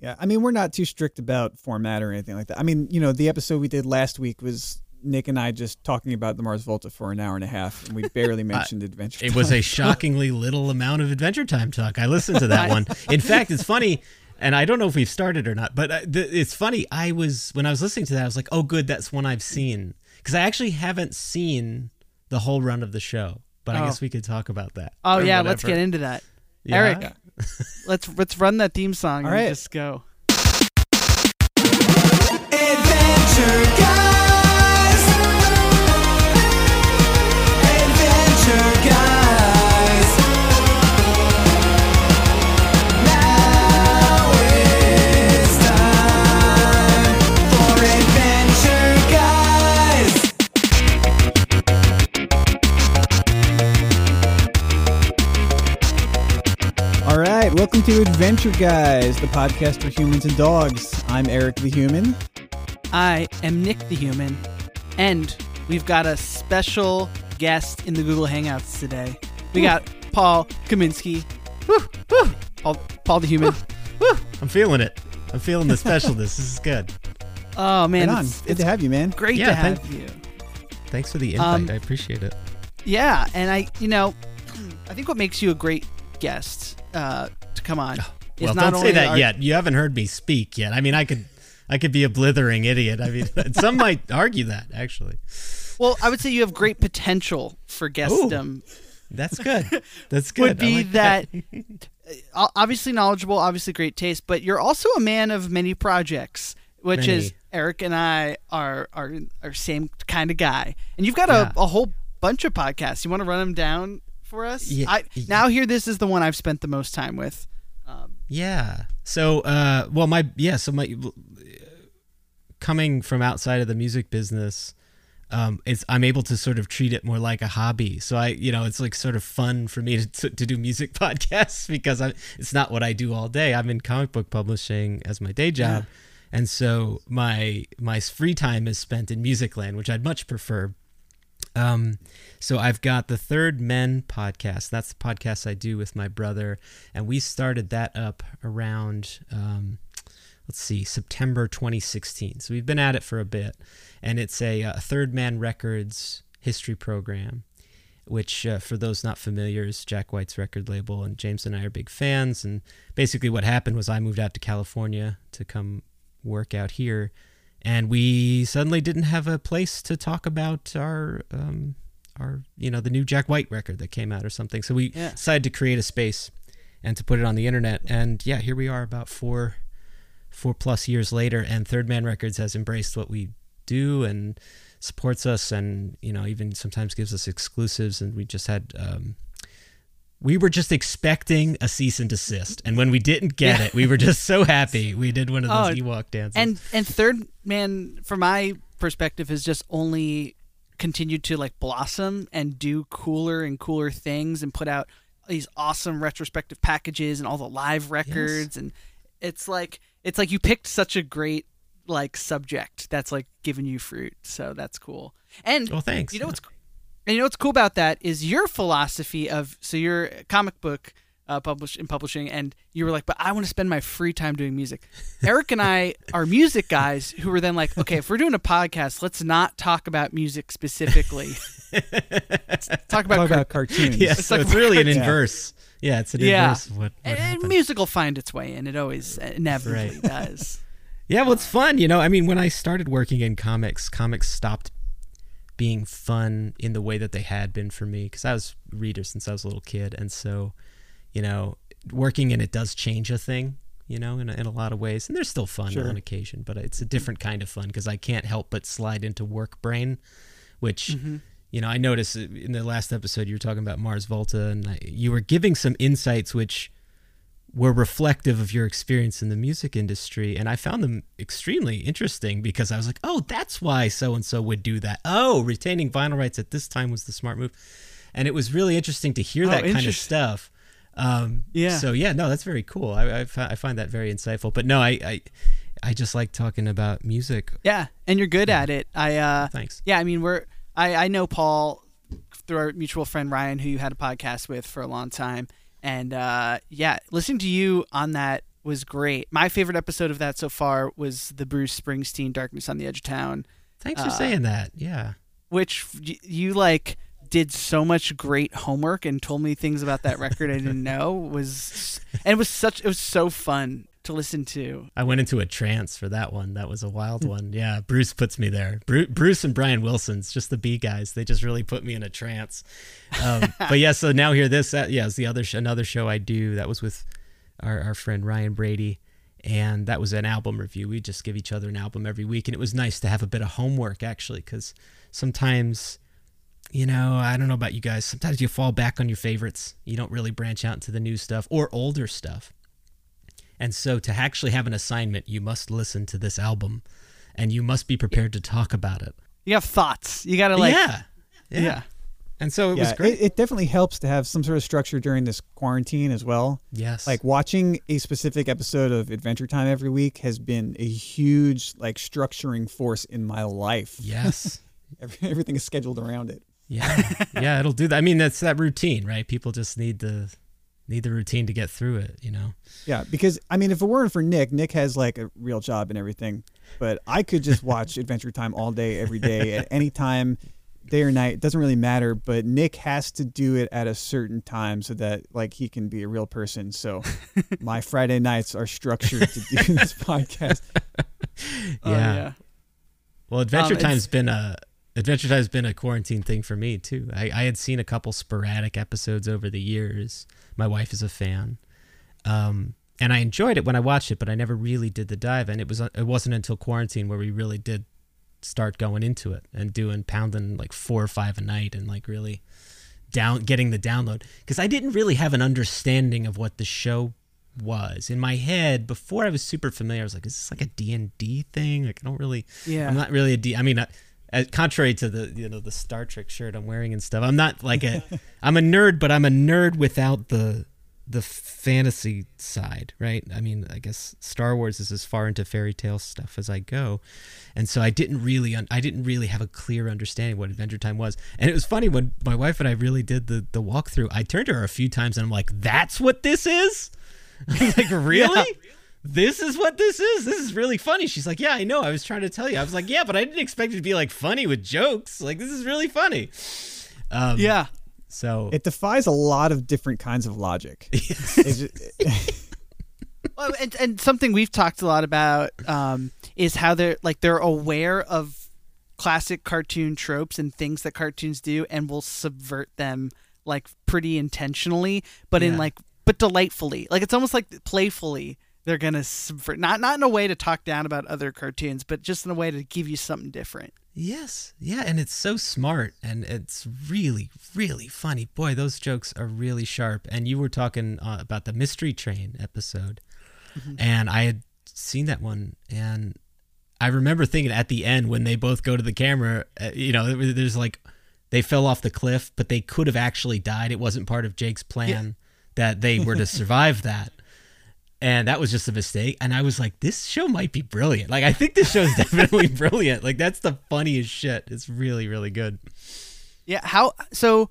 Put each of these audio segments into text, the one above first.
Yeah, I mean, we're not too strict about format or anything like that. I mean, you know, the episode we did last week was Nick and I just talking about the Mars Volta for an hour and a half, and we barely mentioned Adventure. Time. It was a shockingly little amount of Adventure Time talk. I listened to that one. In fact, it's funny, and I don't know if we've started or not, but uh, th- it's funny. I was when I was listening to that, I was like, "Oh, good, that's one I've seen," because I actually haven't seen the whole run of the show. But I Oh. guess we could talk about that. Oh or yeah, let's get into that. Yeah? Eric, let's let's run that theme song All and right. just go. Welcome to Adventure Guys, the podcast for humans and dogs. I'm Eric the Human. I am Nick the Human, and we've got a special guest in the Google Hangouts today. We got Paul Kaminski. Woo, woo. Paul, Paul the Human. I'm feeling it. I'm feeling the specialness. this is good. Oh man, Right on. it's, Good it's to have you, man. great Yeah, to have thank- you. Thanks for the invite. Um, I appreciate it. Yeah, and I, you know, I think what makes you a great guest uh, to come on is Well, don't say that our- yet. You haven't heard me speak yet. I mean, I could, I could be a blithering idiot. I mean, some might argue that actually. Well, I would say you have great potential for guestdom. That's good. That's good. Would be like that uh, obviously knowledgeable, obviously great taste, but you're also a man of many projects, which is Eric and I are are are same kind of guy. And you've got Yeah. a, a whole bunch of podcasts. You want to run them down for us? Yeah. I, now here, this is the one I've spent the most time with. Yeah. So, uh, well, my yeah. So my coming from outside of the music business, um, it's I'm able to sort of treat it more like a hobby. So I, you know, it's like sort of fun for me to to, to do music podcasts because I it's not what I do all day. I'm in comic book publishing as my day job, and so my my free time is spent in music land, which I'd much prefer. Um, so I've got the Third Man podcast. That's the podcast I do with my brother, and we started that up around um, let's see, September 2016. So we've been at it for a bit, and it's a, uh Third Man Records history program. Which, uh, for those not familiar, is Jack White's record label, and James and I are big fans. And basically, what happened was I moved out to California to come work out here, and we suddenly didn't have a place to talk about our um, our you know the new Jack White record that came out or something. So we Yeah. decided to create a space and to put it on the internet. And yeah, here we are about four four plus years later, and Third Man Records has embraced what we do and supports us, and you know even sometimes gives us exclusives. And we just had. Um, we were just expecting a cease and desist, and when we didn't get Yeah. it, we were just so happy. We did one of those Oh, Ewok dances. and and third man from my perspective has just only continued to like blossom and do cooler and cooler things and put out these awesome retrospective packages and all the live records and it's like it's like you picked such a great like subject that's like giving you fruit so that's cool and well, thanks. you know what's and you know what's cool about that is your philosophy of so you're a comic book uh, publish in publishing, and you were like, but I want to spend my free time doing music. Eric and I are music guys who were then like, okay, if we're doing a podcast, let's not talk about music specifically. Let's talk about Talk car- about cartoons. yeah, It's so like it's really an inverse. Yeah, it's an Yeah. inverse of what, what and, and happened. music will find its way in. It always uh, inevitably Right. does. Yeah, well, it's fun. You know, I mean, when I started working in comics, comics stopped being fun in the way that they had been for me because I was a reader since I was a little kid, and so, you know, working in it does change a thing. You know, in a, in a lot of ways, and they're still fun Sure. on occasion, but it's a different kind of fun because I can't help but slide into work brain, which. Mm-hmm. You know, I noticed in the last episode you were talking about Mars Volta, and I, you were giving some insights which were reflective of your experience in the music industry and i found them extremely interesting because i was like oh that's why so and so would do that. Oh retaining vinyl rights at this time was the smart move. And it was really interesting to hear Oh, that kind of stuff. Um, Yeah. so yeah no that's very cool. I, I, I find that very insightful. But no I, I i just like talking about music. Yeah, and you're good at it. I uh, thanks. Yeah, I mean we're I I know Paul through our mutual friend Ryan, who you had a podcast with for a long time, and uh, yeah, listening to you on that was great. My favorite episode of that so far was the Bruce Springsteen "Darkness on the Edge of Town," Thanks for Uh, saying that. Yeah. which you like did so much great homework and told me things about that record I didn't know was and it was such it was so fun to listen to. I went into a trance for that one. That was a wild one. Yeah, Bruce puts me there. Bruce, Bruce and Brian Wilson's just the B guys. They just really put me in a trance. Um, but yeah, so now hear this. That, yeah, it's the other sh- another show I do. That was with our, our friend Ryan Brady, and that was an album review. We just give each other an album every week, and it was nice to have a bit of homework actually, because sometimes. You know, I don't know about you guys. Sometimes you fall back on your favorites. You don't really branch out into the new stuff or older stuff. And so to actually have an assignment, you must listen to this album and you must be prepared to talk about it. You have thoughts. You got to like yeah, yeah. yeah. And so it yeah, was great. It, it definitely helps to have some sort of structure during this quarantine as well. yes. Like watching a specific episode of Adventure Time every week has been a huge like structuring force in my life. yes. Every, everything is scheduled around it. Yeah. yeah, it'll do that. I mean, that's that routine, right? People just need the need the routine to get through it, you know. Yeah, because I mean, if it weren't for Nick, Nick has like a real job and everything, but I could just watch Adventure Time all day, every day, at any time, day or night. It doesn't really matter. But Nick has to do it at a certain time so that like he can be a real person. So my Friday nights are structured to do this podcast. Oh, yeah. yeah. Well, Adventure Um, Time's it's- been a Adventure Time's been a quarantine thing for me too. I, I had seen a couple sporadic episodes over the years. My wife is a fan, um, and I enjoyed it when I watched it, but I never really did the dive. And it was it wasn't until quarantine where we really did start going into it and doing pounding like four or five a night and like really down getting the download because I didn't really have an understanding of what the show was in my head before I was super familiar. I was like, is this like a D and D thing? Like I don't really. Yeah. I'm not really a D. I mean, uh, uh, contrary to the you know the Star Trek shirt I'm wearing and stuff, I'm not like a. I'm a nerd, but I'm a nerd without the the fantasy side, right? I mean, I guess Star Wars is as far into fairy tale stuff as I go, and so I didn't really un- I didn't really have a clear understanding what Adventure Time was. And it was funny when my wife and I really did the the walkthrough. I turned to her a few times and I'm like, "That's what this is." I was like, "Really?" This is what this is. This is really funny. She's like, yeah, I know. I was trying to tell you. I was like, yeah, but I didn't expect it to be like funny with jokes. Like this is really funny. Um, Yeah. So It defies a lot of different kinds of logic. It's just- Well, and, and something we've talked a lot about um, is how they're like they're aware of classic cartoon tropes and things that cartoons do, and will subvert them like pretty intentionally, but in like but delightfully. Like it's almost like playfully they're gonna subvert not not in a way to talk down about other cartoons, but just in a way to give you something different. yes, yeah, and it's so smart and it's really, really funny. Boy, those jokes are really sharp. And you were talking uh, about the Mystery Train episode, and I had seen that one, and I remember thinking at the end when they both go to the camera, uh, you know, there's like they fell off the cliff, but they could have actually died. It wasn't part of Jake's plan that they were to survive that. And that was just a mistake. And I was like, this show might be brilliant. Like, I think this show is definitely brilliant. Like, that's the funniest shit. It's really, really good. Yeah. How so?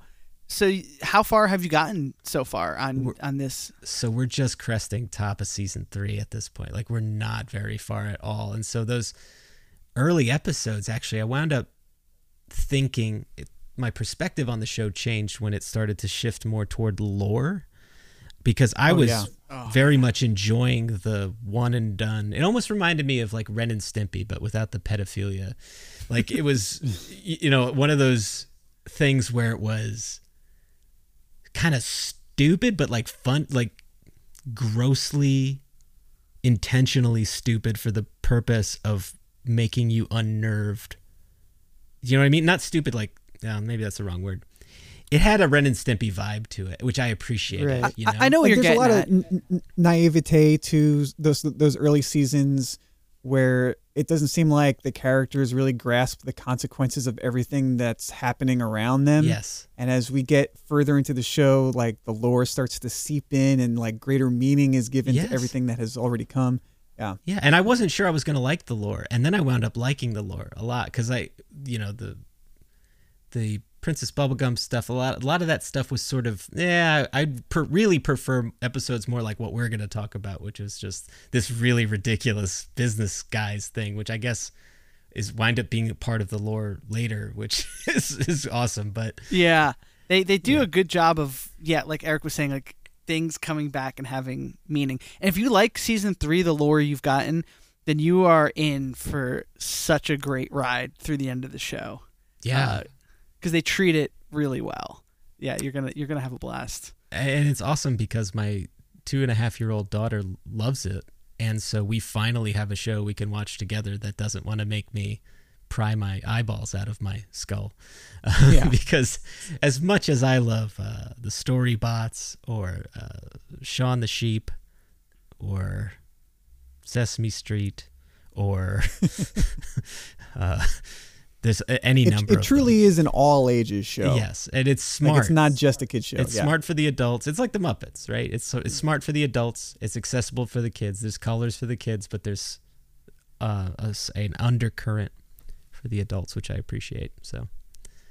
So how far have you gotten so far on on this? so we're just cresting top of season three at this point. Like we're not very far at all. And so those early episodes, actually, I wound up thinking it, my perspective on the show changed when it started to shift more toward lore because I Oh, was yeah. Oh. very much enjoying the one and done. It almost reminded me of like Ren and Stimpy, but without the pedophilia. Like it was, you know, one of those things where it was kind of stupid, but like fun, like grossly, intentionally stupid for the purpose of making you unnerved. You know what I mean? Not stupid, like, yeah, maybe that's the wrong word. It had a Ren and Stimpy vibe to it, which I appreciated. Right. You know? I, I know what like, you're there's a lot at. of n- n- naivete to those those early seasons where it doesn't seem like the characters really grasp the consequences of everything that's happening around them. Yes. And as we get further into the show, like the lore starts to seep in and like greater meaning is given Yes. to everything that has already come. Yeah. Yeah, and I wasn't sure I was going to like the lore, and then I wound up liking the lore a lot because I, you know, the the Princess Bubblegum stuff, a lot, a lot of that stuff was sort of, yeah, I per- really prefer episodes more like what we're going to talk about, which is just this really ridiculous business guys thing, which I guess is wind up being a part of the lore later, which is, is awesome. But Yeah, they they do a good job of yeah, like Eric was saying, like things coming back and having meaning. And if you like season three, the lore you've gotten, then you are in for such a great ride through the end of the show. yeah, uh, because they treat it really well. Yeah, you're gonna you're gonna have a blast. and it's awesome because my two and a half year old daughter loves it and so we finally have a show we can watch together that doesn't want to make me pry my eyeballs out of my skull Yeah. because as much as i love uh, the story bots or uh, shaun the sheep or sesame street or uh, there's any It, number it of truly is an all ages show. yes and it's Like, smart it's not just a kid show. it's yeah. smart for the adults. It's like the Muppets, right? It's so it's smart for the adults. It's accessible for the kids. There's colors for the kids, but there's uh, a s an undercurrent for the adults, which I appreciate. So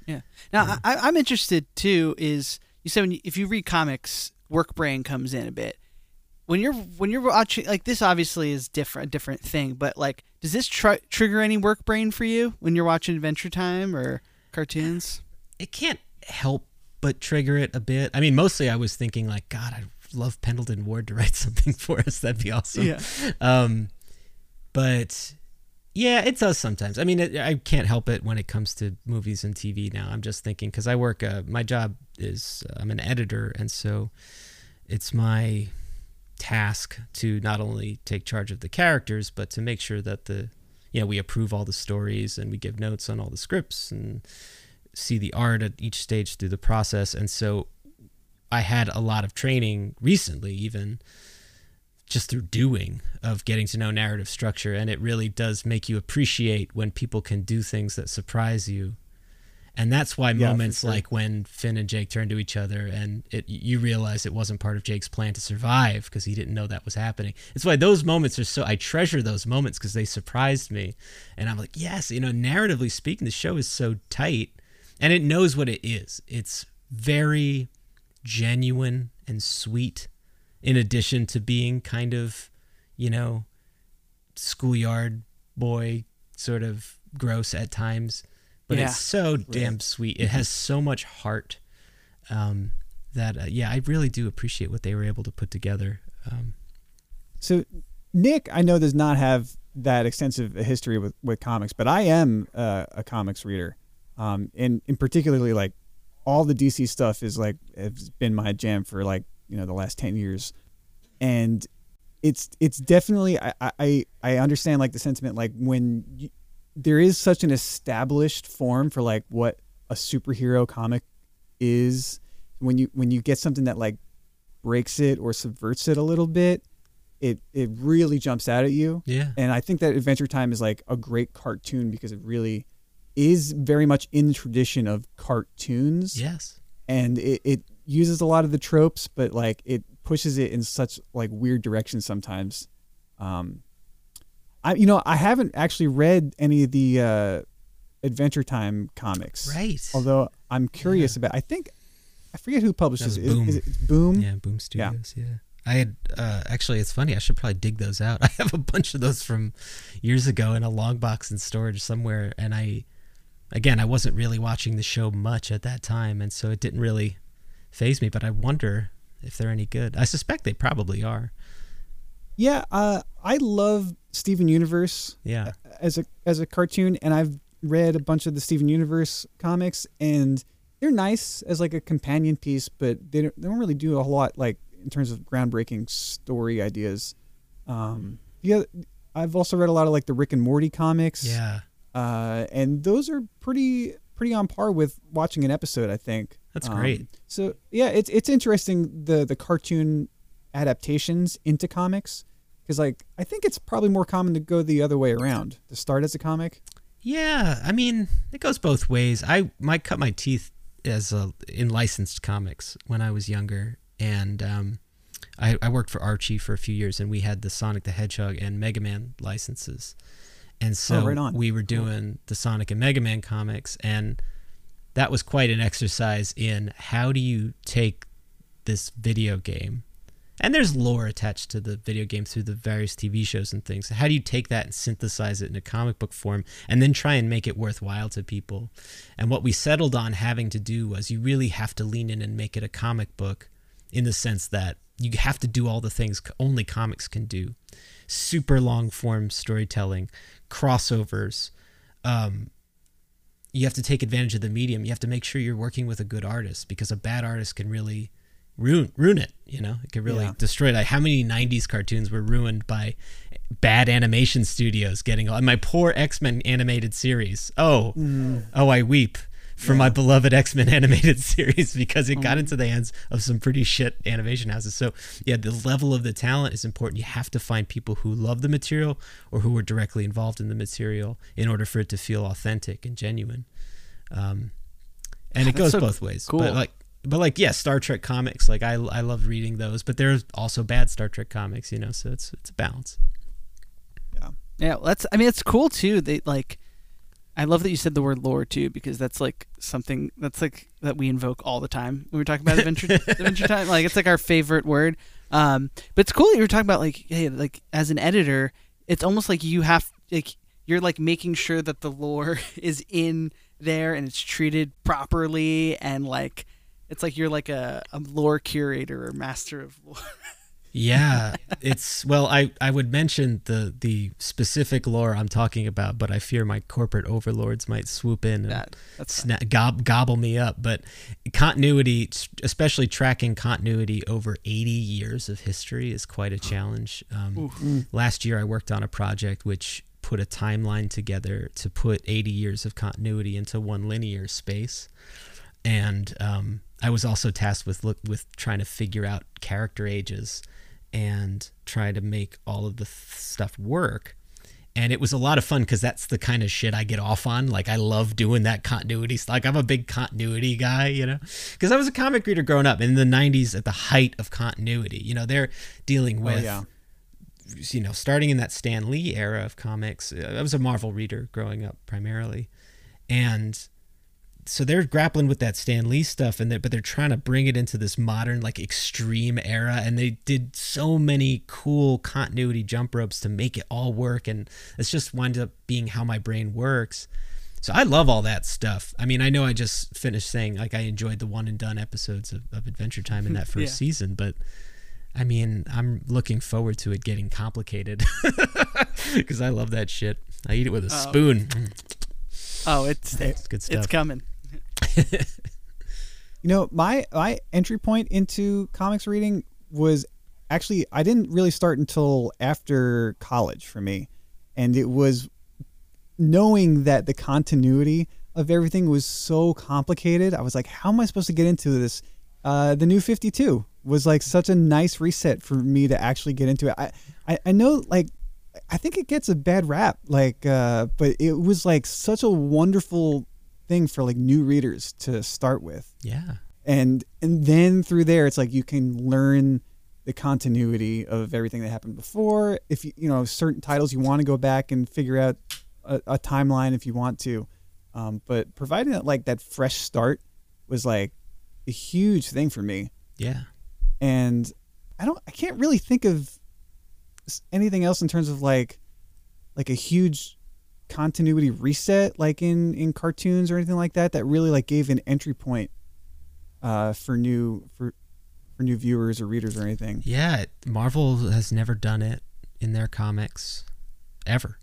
Yeah. Now I, I'm interested too. Is you said when you, if you read comics, work brain comes in a bit. When you're when you're watching like this, obviously is different, a different thing. But like, does this tr- trigger any work brain for you when you're watching Adventure Time or cartoons? it can't help but trigger it a bit. I mean, mostly I was thinking like, God, i'd love Pendleton Ward to write something for us. That'd be awesome. Yeah. Um, but yeah, it does sometimes. I mean, it, I can't help it when it comes to movies and TV now. I'm just thinking because I work, uh, my job is uh, I'm an editor, and so it's my task to not only take charge of the characters, but to make sure that the you know we approve all the stories and we give notes on all the scripts and see the art at each stage through the process. And so I had a lot of training recently, even just through doing of getting to know narrative structure and it really does make you appreciate when people can do things that surprise you and that's why Yeah, moments sure. like when Finn and Jake turn to each other and it you realize it wasn't part of Jake's plan to survive because he didn't know that was happening. It's why those moments are so I treasure those moments because they surprised me and I'm like, yes, you know, narratively speaking the show is so tight and it knows what it is. It's very genuine and sweet in addition to being kind of, you know, schoolyard boy sort of gross at times. But Yeah. it's so damn sweet. It has so much heart um, that, uh, yeah, I really do appreciate what they were able to put together. Um, So Nick, I know does not have that extensive history with, with comics, but I am uh, a comics reader, um, and in particularly like all the DC stuff is like has been my jam for like you know the last ten years, and it's it's definitely I I I understand like the sentiment like when you, there is such an established form for like what a superhero comic is when you when you get something that like breaks it or subverts it a little bit it it really jumps out at you yeah. and i think that adventure time is like a great cartoon because it really is very much in the tradition of cartoons Yes. and it, it uses a lot of the tropes but like it pushes it in such like weird directions sometimes um i you know i haven't actually read any of the uh adventure time comics Right. although i'm curious about i think i forget who publishes That it was Is- Boom. is it it's boom Yeah, Boom Studios. Yeah. I had uh, actually, it's funny. I should probably dig those out. I have a bunch of those from years ago in a long box in storage somewhere. And I, again, I wasn't really watching the show much at that time, and so it didn't really phase me. But I wonder if they're any good. I suspect they probably are. Yeah, uh, I love Steven Universe Yeah. as a as a cartoon, and I've read a bunch of the Steven Universe comics, and they're nice as like a companion piece, but they don't, they don't really do a whole lot like in terms of groundbreaking story ideas. Um, yeah, I've also read a lot of like the Rick and Morty comics. Yeah. uh, and those are pretty pretty on par with watching an episode. I think That's Um, great. So yeah, it's it's interesting the the cartoon adaptations into comics because like I think it's probably more common to go the other way around to start as a comic. Yeah, I mean, it goes both ways. I might cut my teeth as a, in licensed comics when I was younger, and um, I, I worked for Archie for a few years, and we had the Sonic the Hedgehog and Mega Man licenses, and so Oh, right we were doing the Sonic and Mega Man comics, and that was quite an exercise in how do you take this video game and there's lore attached to the video game through the various TV shows and things. How do you take that and synthesize it in a comic book form and then try and make it worthwhile to people? And what we settled on having to do was you really have to lean in and make it a comic book in the sense that you have to do all the things only comics can do super long form storytelling, crossovers. Um, you have to take advantage of the medium. You have to make sure you're working with a good artist because a bad artist can really ruin ruin it. You know, it could really Yeah. destroy it. Like how many '90s cartoons were ruined by bad animation studios getting all my poor X Men animated series. Oh, oh, I weep for my beloved X Men animated series because it got into the hands of some pretty shit animation houses. So yeah, the level of the talent is important. You have to find people who love the material or who are directly involved in the material in order for it to feel authentic and genuine. Um, and it That's goes so both ways. cool. But like, but like, yeah, Star Trek comics. Like I, I love reading those, but there's also bad Star Trek comics. You know, so it's it's a balance. Yeah, Yeah, well, that's. I mean, it's cool too. They like. I love that you said the word lore too, because that's like something that's like that we invoke all the time when we're talking about adventure adventure time. Like it's like our favorite word. Um, but it's cool that you were talking about like, hey, like as an editor, it's almost like you have like you're like making sure that the lore is in there and it's treated properly and like it's like you're like a, a lore curator or master of lore. Yeah, it's well. I, I would mention the the specific lore I'm talking about, but I fear my corporate overlords might swoop in and That that's sna- gob, gobble me up. But continuity, especially tracking continuity over 80 years of history, is quite a challenge. Um, last year, I worked on a project which put a timeline together to put 80 years of continuity into one linear space, and um, I was also tasked with look with trying to figure out character ages and try to make all of the th- stuff work and it was a lot of fun because that's the kind of shit I get off on. Like I love doing that continuity. Like I'm a big continuity guy, you know, because I was a comic reader growing up in the '90s at the height of continuity. You know, they're dealing Oh, with, yeah. you know, starting in that Stan Lee era of comics. I was a Marvel reader growing up primarily, and so they're grappling with that Stan Lee stuff, and they but they're trying to bring it into this modern, like extreme era. And they did so many cool continuity jump ropes to make it all work, and it's just wound up being how my brain works. So I love all that stuff. I mean, I know I just finished saying like I enjoyed the one and done episodes of, of Adventure Time in that first Yeah. season, but I mean, I'm looking forward to it getting complicated because I love that shit. I eat it with a Oh. spoon. oh, it's It's good stuff. it's coming. You know, my my entry point into comics reading was actually I didn't really start until after college for me, and it was knowing that the continuity of everything was so complicated. I was like, how am I supposed to get into this? Uh, the new Fifty Two was like such a nice reset for me to actually get into it. I I, I know like I think it gets a bad rap, like, uh, but it was like such a wonderful thing for like new readers to start with yeah. and and then through there it's like you can learn the continuity of everything that happened before if you you know certain titles you want to go back and figure out a, a timeline if you want to um, but providing that like that fresh start was like a huge thing for me Yeah. and i don't i can't really think of anything else in terms of like like a huge continuity reset like in in cartoons or anything like that that really like gave an entry point uh for new for for new viewers or readers or anything Yeah, Marvel has never done it in their comics ever.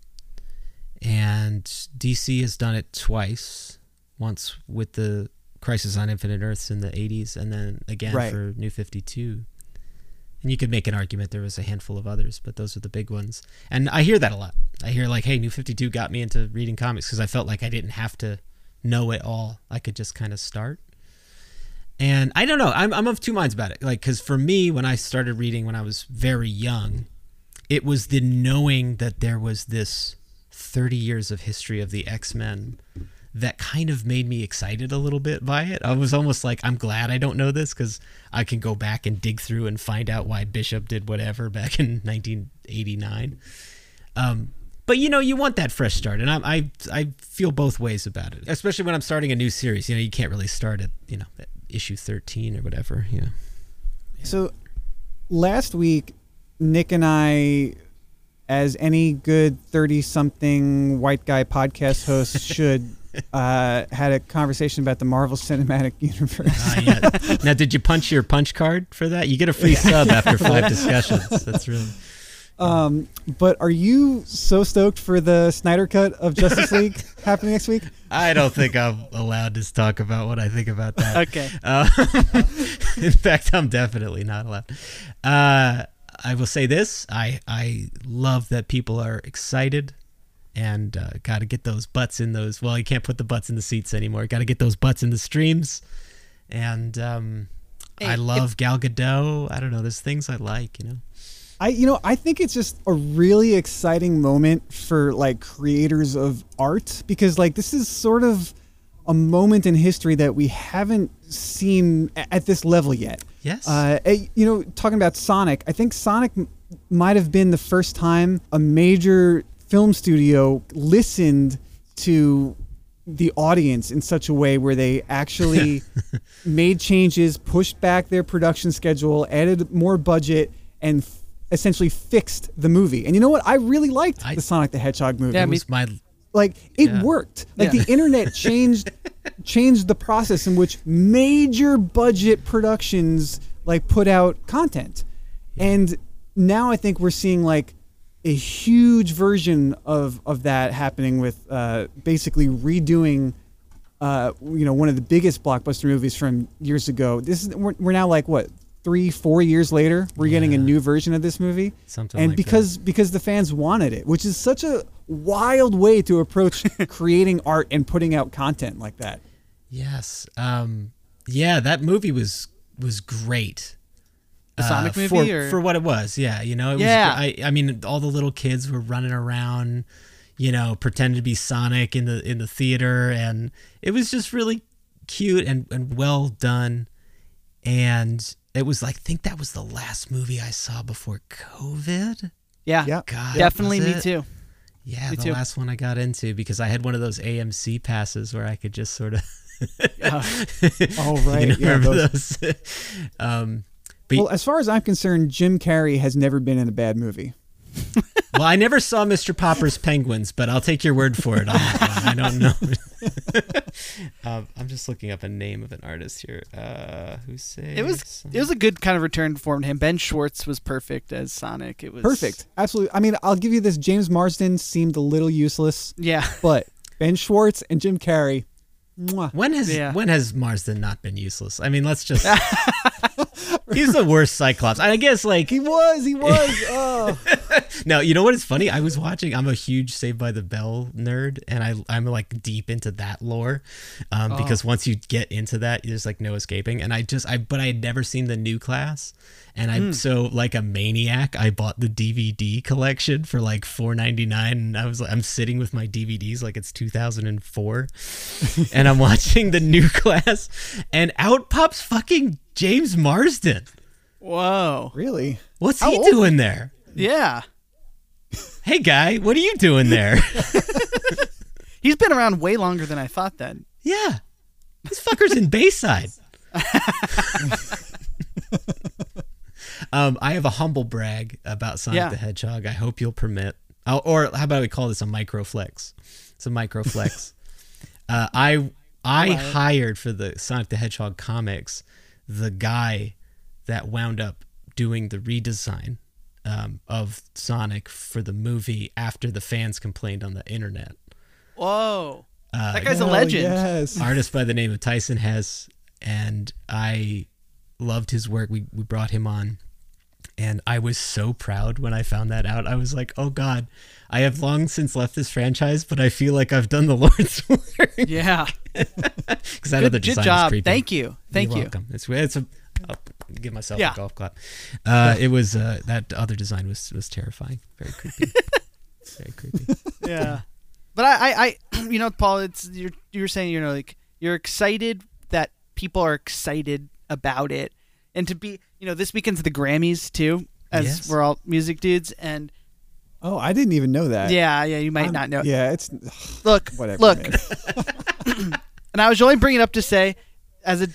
And DC has done it twice. Once with the Crisis on Infinite Earths in the 80s and then again Right. for New 52. And you could make an argument there was a handful of others, but those are the big ones. And I hear that a lot. I hear like, "Hey, New 52 got me into reading comics because I felt like I didn't have to know it all. I could just kind of start." And I don't know. I'm, I'm of two minds about it. Like, because for me, when I started reading when I was very young, it was the knowing that there was this 30 years of history of the X Men that kind of made me excited a little bit by it. I was almost like, I'm glad I don't know this because I can go back and dig through and find out why Bishop did whatever back in 1989. Um, but you know, you want that fresh start, and I, I I feel both ways about it. Especially when I'm starting a new series. You know, you can't really start at you know at issue 13 or whatever. Yeah. So last week, Nick and I, as any good 30 something white guy podcast host should, uh, had a conversation about the Marvel Cinematic Universe. Ah, yeah. now, did you punch your punch card for that? You get a free sub after five discussions. That's really. Um, but are you so stoked for the Snyder cut of Justice League happening next week? I don't think I'm allowed to talk about what I think about that. Okay. Uh, in fact, I'm definitely not allowed. Uh, I will say this: I I love that people are excited, and uh, got to get those butts in those. Well, you can't put the butts in the seats anymore. Got to get those butts in the streams, and um, Hey, I love Gal Gadot. I don't know. There's things I like, you know. I you know I think it's just a really exciting moment for like creators of art because like this is sort of a moment in history that we haven't seen at this level yet. Yes. Uh, you know, talking about Sonic, I think Sonic might have been the first time a major film studio listened to the audience in such a way where they actually made changes, pushed back their production schedule, added more budget, and f- essentially fixed the movie. And you know what? I really liked I- the Sonic the Hedgehog movie. Yeah, it was my like it Yeah. worked. Like Yeah. the internet changed changed the process in which major budget productions like put out content. And now I think we're seeing like a huge version of of that happening with uh, basically redoing uh, you know one of the biggest blockbuster movies from years ago. This is we're, we're now like what three four years later we're getting a new version of this movie Something and like that. because because the fans wanted it which is such a wild way to approach creating art and putting out content like that yes. Um, yeah, that movie was was great. The Sonic uh, movie, for, or- for what it was. Yeah, you know, it Yeah. was. I, I mean, all the little kids were running around, you know, pretending to be Sonic in the in the theater, and it was just really cute and and well done. And it was like, I think that was the last movie I saw before COVID. Yeah. yeah God, Definitely me too. Yeah, Me the too. last one I got into because I had one of those AMC passes where I could just sort of. Oh, right. You know, Yeah, those- those? um, but well as far as i'm concerned jim carrey has never been in a bad movie Well, I never saw Mr. Popper's Penguins, but I'll take your word for it on. I don't know. um, I'm just looking up a name of an artist here. Uh, who say It was it was a good kind of return form to him. Ben Schwartz was perfect as Sonic. It was perfect absolutely i mean i'll give you this james marsden seemed a little useless Yeah. but ben schwartz and jim carrey mwah. When has Yeah. when has Marsden not been useless? I mean, let's just. he's the worst Cyclops. I guess like he was he was oh No, you know what is funny? I was watching. I'm a huge Saved by the Bell nerd, and I I'm like deep into that lore, um, because once you get into that, there's like no escaping. And I just I but I had never seen the new class, and I'm hmm. so like a maniac. I bought the DVD collection for like 4.99, and I was like I'm sitting with my DVDs like it's 2004, and I'm watching the new class, and out pops fucking James Marsden. Whoa. really What's How he old? doing there? Yeah. Hey guy, what are you doing there? He's been around way longer than I thought then. Yeah. This fucker's in Bayside. Um, I have a humble brag about Sonic Yeah. the Hedgehog. I hope you'll permit. Oh, or how about we call this a microflex? It's a microflex. uh, I I hired for the Sonic the Hedgehog comics the guy that wound up doing the redesign um, of Sonic for the movie after the fans complained on the internet. Whoa. Uh, That guy's a Oh, legend. yes artist by the name of Tyson Hess, and I loved his work. We we brought him on, and I was so proud when I found that out. I was like, "Oh God, I have long since left this franchise, but I feel like I've done the Lord's work." Yeah. Because the Good, good design was job. creepy. Thank you. Thank You're you. welcome. It's it's a. I'll give myself Yeah. a golf clap. Uh, it was uh, that other design was was terrifying, very creepy, very creepy. yeah. But I, I, I, you know, Paul, it's you're you're saying, you know, like you're excited that people are excited about it, and to be, you know, this weekend's the Grammys too, as Yes. we're all music dudes, and Oh, I didn't even know that. Yeah, yeah, you might I'm- not know. Yeah, it's Look, whatever. look, and I was only bringing it up to say, as a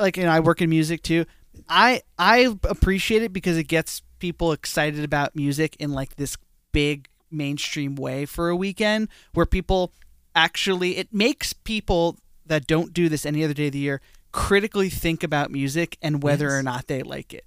like you know, I work in music too. I I appreciate it because it gets people excited about music in like this big mainstream way for a weekend where people actually it makes people that don't do this any other day of the year critically think about music and whether Yes. or not they like it.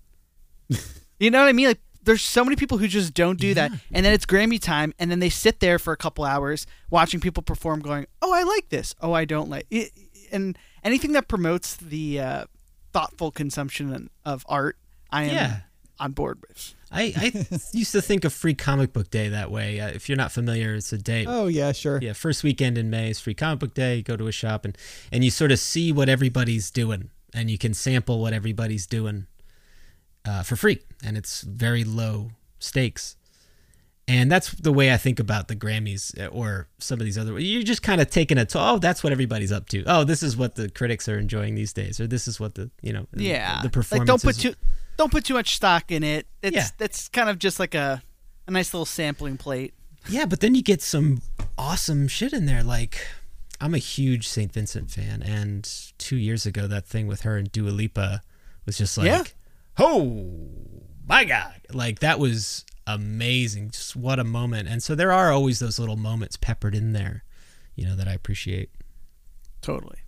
you know what I mean? Like there's so many people who just don't do that and then it's Grammy time and then they sit there for a couple hours watching people perform going, "Oh, I like this. Oh, I don't like." It. And anything that promotes the uh, thoughtful consumption of art, I am Yeah. on board with. I, I used to think of Free Comic Book Day that way. Uh, if you're not familiar, it's a day. oh yeah, sure. Yeah, first weekend in May is Free Comic Book Day. You go to a shop and and you sort of see what everybody's doing, and you can sample what everybody's doing uh, for free, and it's very low stakes. And that's the way I think about the Grammys uh, or some of these other. You're just kind of taking it to oh, that's what everybody's up to. Oh, this is what the critics are enjoying these days, or this is what the you know Yeah, the performance. Like don't put too don't put too much stock in it. It's Yeah. it's kind of just like a a nice little sampling plate. Yeah, but then you get some awesome shit in there. Like, I'm a huge St. Vincent fan, and two years ago, that thing with her and Dua Lipa was just like, Yeah. oh my god, like that was amazing. Just what a moment. And so there are always those little moments peppered in there, you know, that I appreciate. Totally.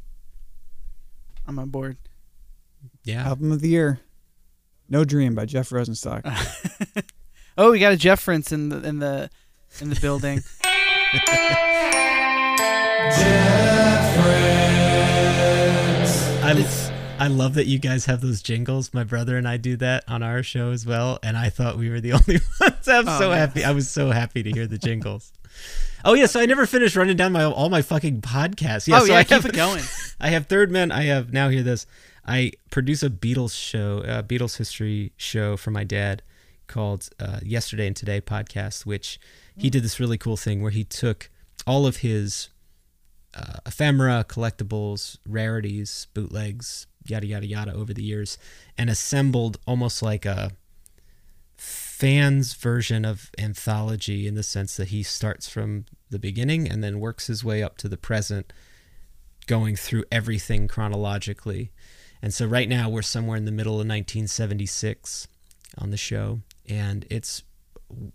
I'm on board. Yeah. Album of the year. No Dream by Jeff Rosenstock. Oh, we got a Jefference in the in the in the building. I, I love that you guys have those jingles. My brother and I do that on our show as well, and I thought we were the only ones. I'm Oh, so yeah. happy. I was so happy to hear the jingles. Oh yeah, so I never finished running down my all my fucking podcasts. Yeah, oh so yeah, I keep have, it going. I have Third Man. I have now hear this. I produce a Beatles show, a Beatles history show for my dad called uh, Yesterday and Today podcast, which he did this really cool thing where he took all of his uh, ephemera, collectibles, rarities, bootlegs, yada yada yada over the years, and assembled almost like a fans version of anthology in the sense that he starts from the beginning and then works his way up to the present going through everything chronologically. And so right now we're somewhere in the middle of 1976 on the show and it's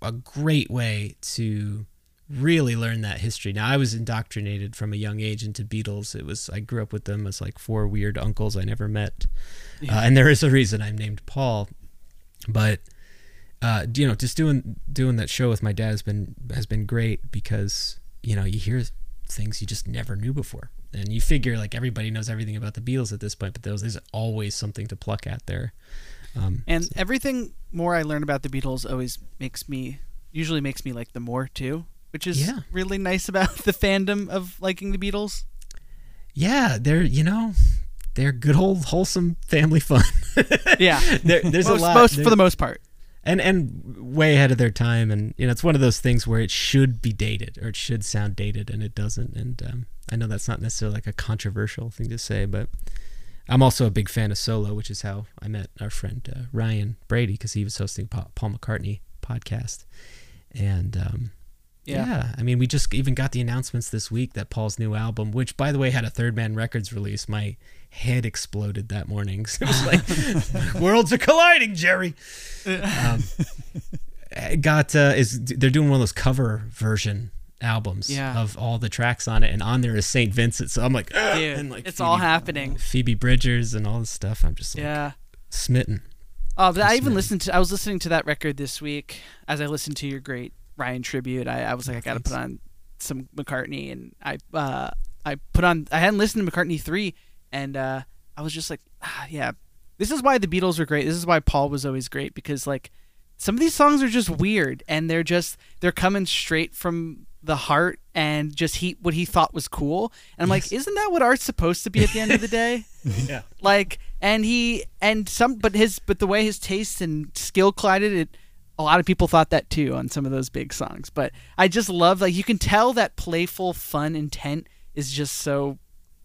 a great way to really learn that history. Now I was indoctrinated from a young age into Beatles. It was I grew up with them as like four weird uncles I never met. Uh, and there is a reason I'm named Paul. But uh, you know, just doing doing that show with my dad has been has been great because you know you hear things you just never knew before, and you figure like everybody knows everything about the Beatles at this point, but there's, there's always something to pluck at there. Um, And everything more I learn about the Beatles always makes me usually makes me like them more too, which is Yeah. really nice about the fandom of liking the Beatles. yeah, they're you know they're good old wholesome family fun. Yeah. there, there's most, a lot most for the most part. And and way ahead of their time. And you know it's one of those things where it should be dated or it should sound dated and it doesn't. And um, i know that's not necessarily like a controversial thing to say but i'm also a big fan of solo which is how i met our friend uh, ryan brady because he was hosting paul mccartney podcast. And um, Yeah. yeah. I mean, we just even got the announcements this week that Paul's new album, which by the way had a Third Man Records release, my head exploded that morning. So it was like, worlds are colliding, Jerry. Um, got uh, is they're doing one of those cover version albums Yeah. of all the tracks on it, and on there is Saint Vincent. So I'm like, Dude, and like it's all happening. Phoebe Bridgers and all this stuff. I'm just like Yeah. smitten. Oh, but I even listened to. I was listening to that record this week as I listened to your great Ryan tribute. I, I was like, I got to put on some McCartney, and I uh, I put on. I hadn't listened to McCartney three, and uh, I was just like, ah, yeah, this is why the Beatles are great. This is why Paul was always great because like some of these songs are just weird, and they're just they're coming straight from the heart and just he what he thought was cool. And I'm like, isn't that what art's supposed to be at the end of the day? Yeah. like and he and some but his but the way his taste and skill collided it a lot of people thought that too on some of those big songs but i just love like you can tell that playful fun intent is just so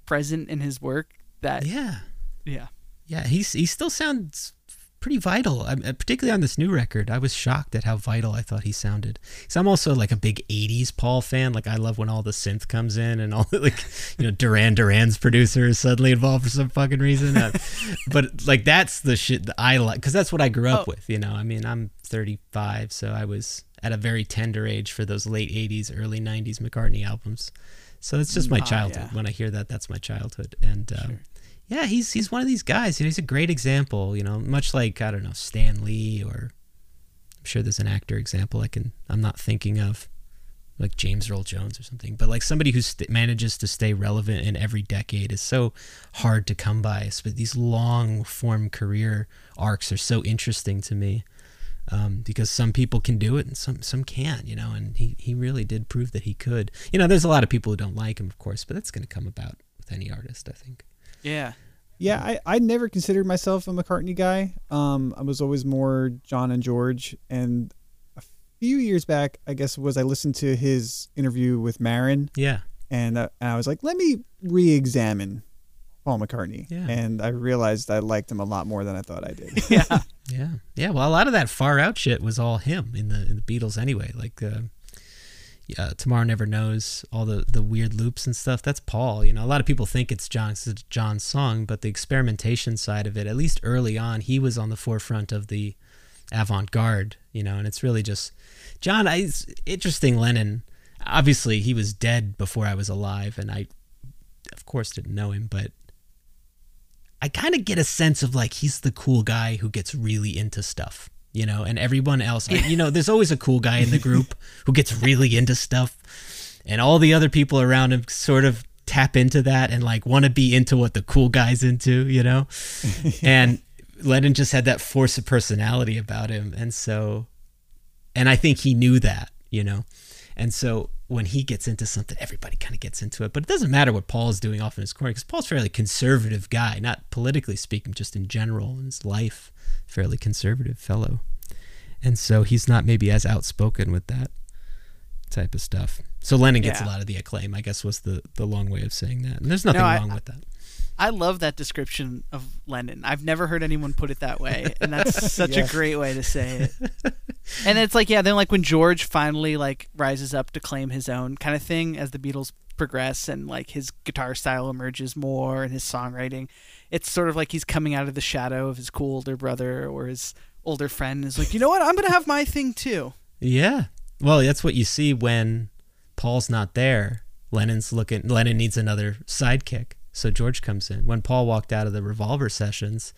present in his work that Yeah. yeah Yeah, he's he still sounds pretty vital. I, uh, particularly on this new record, I was shocked at how vital I thought he sounded. Because I'm also like a big '80s Paul fan. Like I love when all the synth comes in and all like you know Duran Duran's producer is suddenly involved for some fucking reason. Uh, but like that's the shit that I like because that's what I grew up Oh. with. You know, I mean, I'm 35, so I was at a very tender age for those late '80s, early '90s McCartney albums. So it's just my Ah, childhood. yeah. When I hear that, that's my childhood. And um, yeah, he's he's one of these guys. You know, he's a great example. You know, much like I don't know Stan Lee, or I'm sure there's an actor example I can I'm not thinking of, like James Earl Jones or something. But like somebody who st- manages to stay relevant in every decade is so hard to come by. But these long form career arcs are so interesting to me. Um, because some people can do it and some some can't, you know, and he, he really did prove that he could. You know, there's a lot of people who don't like him, of course, but that's going to come about with any artist, I think. Yeah. Yeah, I, I never considered myself a McCartney guy. Um, I was always more John and George. And a few years back, I guess was I listened to his interview with Maron, Yeah, and, uh, and I was like, let me re-examine Paul McCartney. Yeah. And I realized I liked him a lot more than I thought I did. Yeah. Yeah, yeah. Well, a lot of that far out shit was all him in the in the Beatles anyway. Like, uh, yeah, Tomorrow Never Knows, all the the weird loops and stuff. That's Paul. You know, a lot of people think it's John, it's John's song, but the experimentation side of it, at least early on, he was on the forefront of the avant garde. You know, and it's really just John. I it's interesting. Lennon. Obviously, he was dead before I was alive, and I, of course, didn't know him, but I kind of get a sense of like he's the cool guy who gets really into stuff, you know, and everyone else, you know, there's always a cool guy in the group who gets really into stuff, and all the other people around him sort of tap into that and like want to be into what the cool guy's into, you know, and Lennon just had that force of personality about him, and so, and I think he knew that, you know, and so when he gets into something, everybody kind of gets into it. But it doesn't matter what Paul's doing off in his corner because Paul's a fairly conservative guy, not politically speaking, just in general in his life, fairly conservative fellow. And so he's not maybe as outspoken with that type of stuff. So Lennon gets a lot of the acclaim, I guess was the, the long way of saying that. And there's nothing No, I- wrong with that. I love that description of Lennon. I've never heard anyone put it that way, and that's such Yeah. a great way to say it. And it's like, yeah, then like when George finally like rises up to claim his own kind of thing as the Beatles progress and like his guitar style emerges more and his songwriting, it's sort of like he's coming out of the shadow of his cool older brother or his older friend. Is like, you know what? I'm gonna have my thing too. Yeah. Well, that's what you see when Paul's not there. Lennon's looking. Lennon needs another sidekick, so George comes in. When Paul walked out of the Revolver sessions,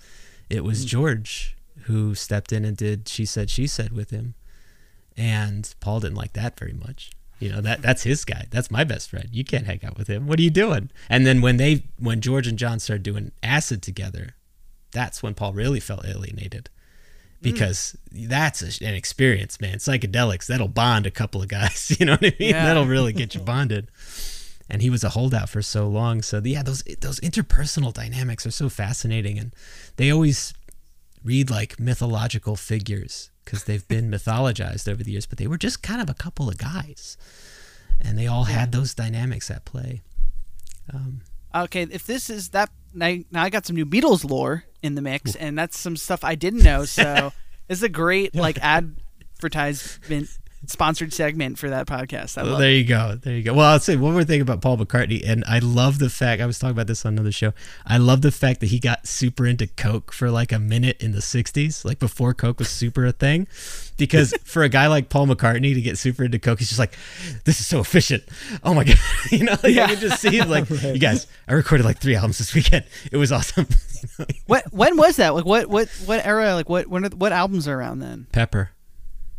it was hmm. George who stepped in and did "She Said, She Said" with him, and Paul didn't like that very much. You know that that's his guy. That's my best friend. You can't hang out with him. What are you doing? And then when they when George and John started doing acid together, that's when Paul really felt alienated hmm. because that's a, an experience, man. Psychedelics that'll bond a couple of guys. You know what I mean? Yeah. That'll really get you bonded. And he was a holdout for so long. So yeah, those those interpersonal dynamics are so fascinating, and they always read like mythological figures because they've been mythologized over the years. But they were just kind of a couple of guys, and they all had those dynamics at play. Um, Okay, if this is that now, now I got some new Beatles lore in the mix, and that's some stuff I didn't know. So is a great like advertisement sponsored segment for that podcast. I Well, there it. you go. There you go. Well, I'll say one more thing about Paul McCartney, and I love the fact I was talking about this on another show. I love the fact that he got super into Coke for like a minute in the '60s, like before Coke was super a thing. Because for a guy like Paul McCartney to get super into Coke, he's just like, "This is so efficient." Oh my god, you know, like, Yeah. I can just see like, "You guys, I recorded like three albums this weekend. It was awesome." What when was that? Like what what what era? Like what when are, what albums are around then? Pepper.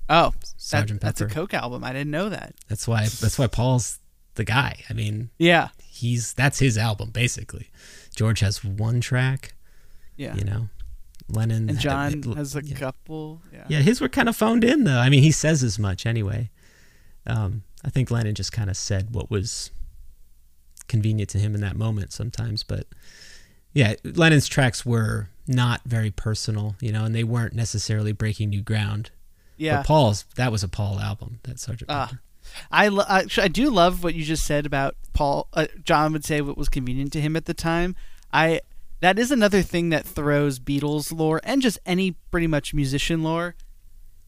Oh, that, that's a Coke album. I didn't know that. That's why. That's why Paul's the guy. I mean, Yeah, he's that's his album basically. George has one track. yeah. you know lennon and had- John it- has a yeah. couple. Yeah. yeah his were kind of phoned in though i mean he says as much anyway um, i think lennon just kind of said what was convenient to him in that moment sometimes but yeah lennon's tracks were not very personal you know and they weren't necessarily breaking new ground Yeah. but paul's that was a paul album that sergeant Ah. Pepper. I, lo- I I do love what you just said about Paul. Uh, John would say what was convenient to him at the time. I that is another thing that throws Beatles lore and just any pretty much musician lore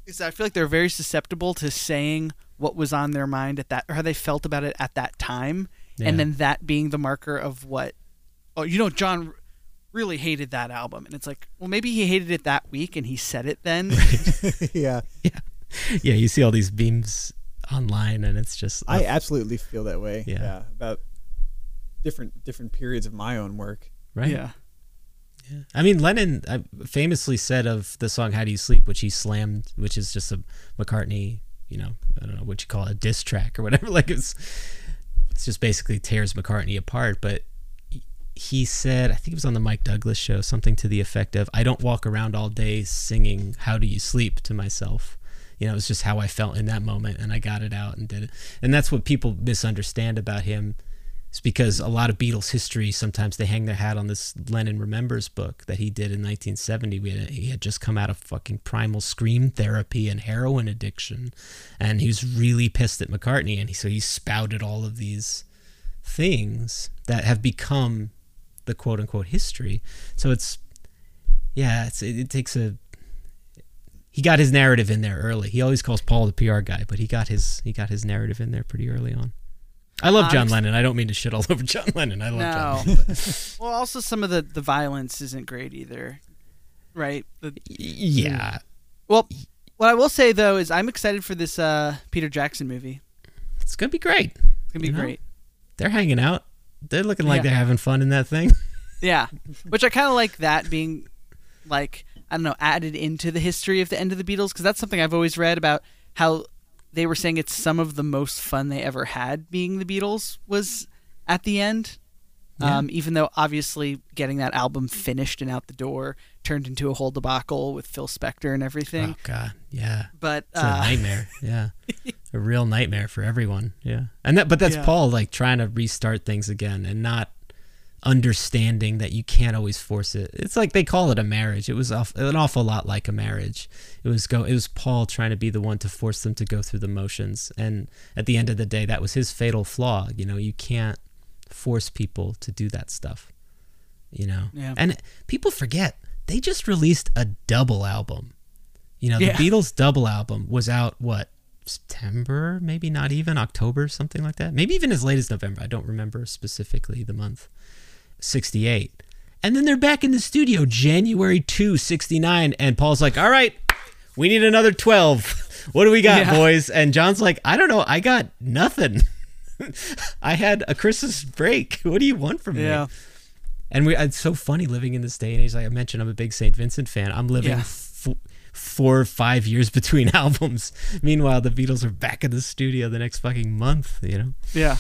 is that I feel like they're very susceptible to saying what was on their mind at that or how they felt about it at that time Yeah. and then that being the marker of what oh you know John really hated that album and it's like well maybe he hated it that week and he said it then yeah, yeah, Yeah. you see all these beams online, and it's just I absolutely feel that way. Yeah. Yeah, about different different periods of my own work. right. yeah I mean, Lennon uh, famously said of the song "How Do You Sleep," which he slammed, which is just a McCartney, you know, I don't know what you call it, a diss track or whatever. Like it's, it's just basically tears McCartney apart. But he- said, I think it was on the Mike Douglas show, something to the effect of, "I don't walk around all day singing "How Do You Sleep" to myself." You know, it's just how I felt in that moment, and I got it out and did it. And that's what people misunderstand about him it's because a lot of Beatles history sometimes they hang their hat on this Lennon Remembers book that he did in 1970. We had, he had just come out of fucking primal scream therapy and heroin addiction, and he was really pissed at McCartney, and he, so he spouted all of these things that have become the quote unquote history. So it's yeah, it's it, it takes a he got his narrative in there early. He always calls Paul the PR guy, but he got his he got his narrative in there pretty early on. I love John Lennon. I don't mean to shit all over John Lennon. I love John Lennon. but- well also some of the the violence isn't great either right the, yeah. well what I will say though is I'm excited for this uh Peter Jackson movie It's gonna be great. it's gonna be You know? great They're hanging out. They're looking like Yeah. they're having fun in that thing. Yeah, which I kind of like that being like I don't know added into the history of the end of the Beatles because that's something I've always read about how they were saying it's some of the most fun they ever had being the Beatles was at the end. Yeah. Um, even though obviously getting that album finished and out the door turned into a whole debacle with Phil Spector and everything. Oh God, yeah. But It's a uh, nightmare. Yeah, a real nightmare for everyone. Yeah, and that, but that's Yeah. Paul like trying to restart things again and not understanding that you can't always force it. It's like they call it a marriage. It was an awful lot like a marriage. It was go. It was Paul trying to be the one to force them to go through the motions, and at the end of the day, that was his fatal flaw. You know, you can't force people to do that stuff. You know, Yeah. and people forget they just released a double album. You know, Yeah. the Beatles double album was out what September, maybe not even October, something like that. Maybe even as late as November. I don't remember specifically the month. 68. And then they're back in the studio January 2, 69 and Paul's like, "All right, we need another 12. What do we got, Yeah. boys?" And John's like, "I don't know. I got nothing. I had a Christmas break. What do you want from me?" yeah, And we, it's so funny living in this day and age. Like I mentioned, I'm a big St. Vincent fan. I'm living Yeah. f- four or five years between albums. Meanwhile, the Beatles are back in the studio the next fucking month. You know? yeah.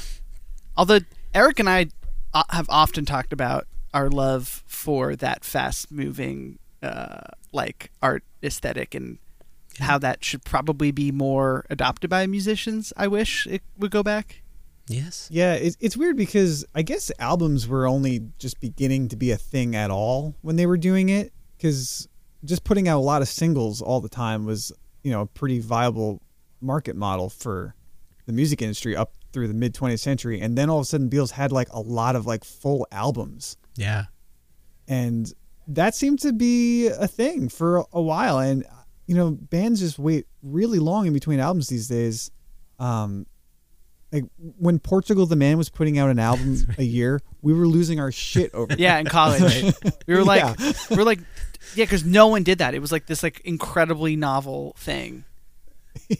Although Eric and I uh, have often talked about our love for that fast moving uh, like art aesthetic and how that should probably be more adopted by musicians i wish it would go back Yes. Yeah, it, it's weird because I guess albums were only just beginning to be a thing at all when they were doing it. Because just putting out a lot of singles all the time was, you know, a pretty viable market model for the music industry up through the mid 20th century. And then all of a sudden, Beatles had like a lot of like full albums. Yeah. and that seemed to be a thing for a, a while and you know bands just wait really long in between albums these days um like when portugal the man was putting out an album a year we were losing our shit over yeah in college. We were like Yeah. we were like yeah because no one did that. It was like this like incredibly novel thing.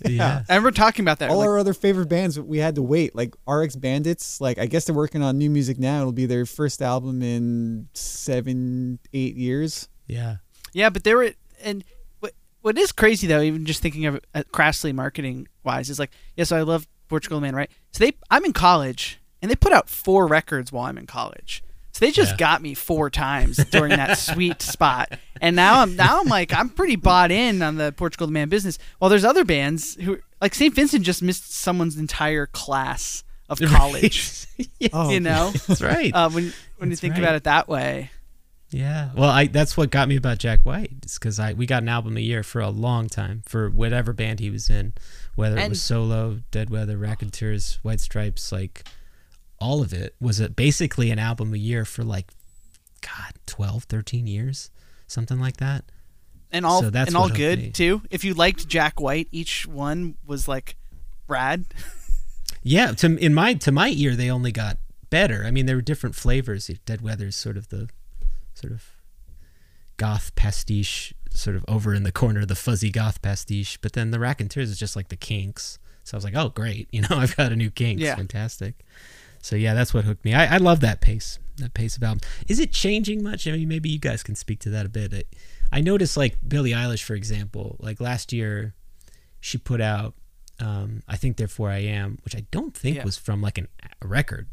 Yeah. i remember talking about that all like, our other favorite bands we had to wait. Like rx bandits like i guess they're working on new music now. It'll be their first album in seven eight years. Yeah, Yeah, but they were and what what is crazy though, even just thinking of it uh, crassly marketing wise, is like yeah. So I love Portugal Man, right? So they I'm in college and they put out four records while I'm in college. So they just Yeah. got me four times during that sweet spot, and now I'm now I'm like I'm pretty bought in on the Portugal the Man business. While there's other bands who like St. Vincent just missed someone's entire class of college. oh you know, That's right. uh, when when you think right. about it that way. Yeah. Well, I that's what got me about Jack White. It's because I we got an album a year for a long time for whatever band he was in, whether it was solo, Dead Weather, Raconteurs, White Stripes, like all of it was a, basically an album a year for like God, 12, 13 years, something like that. and all So that's and all good me. too. If you liked Jack White, each one was like rad. Yeah, to in my to my ear, they only got better. I mean, there were different flavors. Dead weather is sort of the sort of goth pastiche, sort of over in the corner, the fuzzy goth pastiche. But then the Raconteurs is just like the Kinks. So I was like, oh great, you know, I've got a new Kinks, Yeah. fantastic. So yeah, that's what hooked me. I, I love that pace, that pace of album. Is it changing much? I mean, maybe you guys can speak to that a bit. I, I noticed like Billie Eilish, for example, like last year, she put out, um, I think Therefore I Am, which I don't think Yeah. was from like an, a record.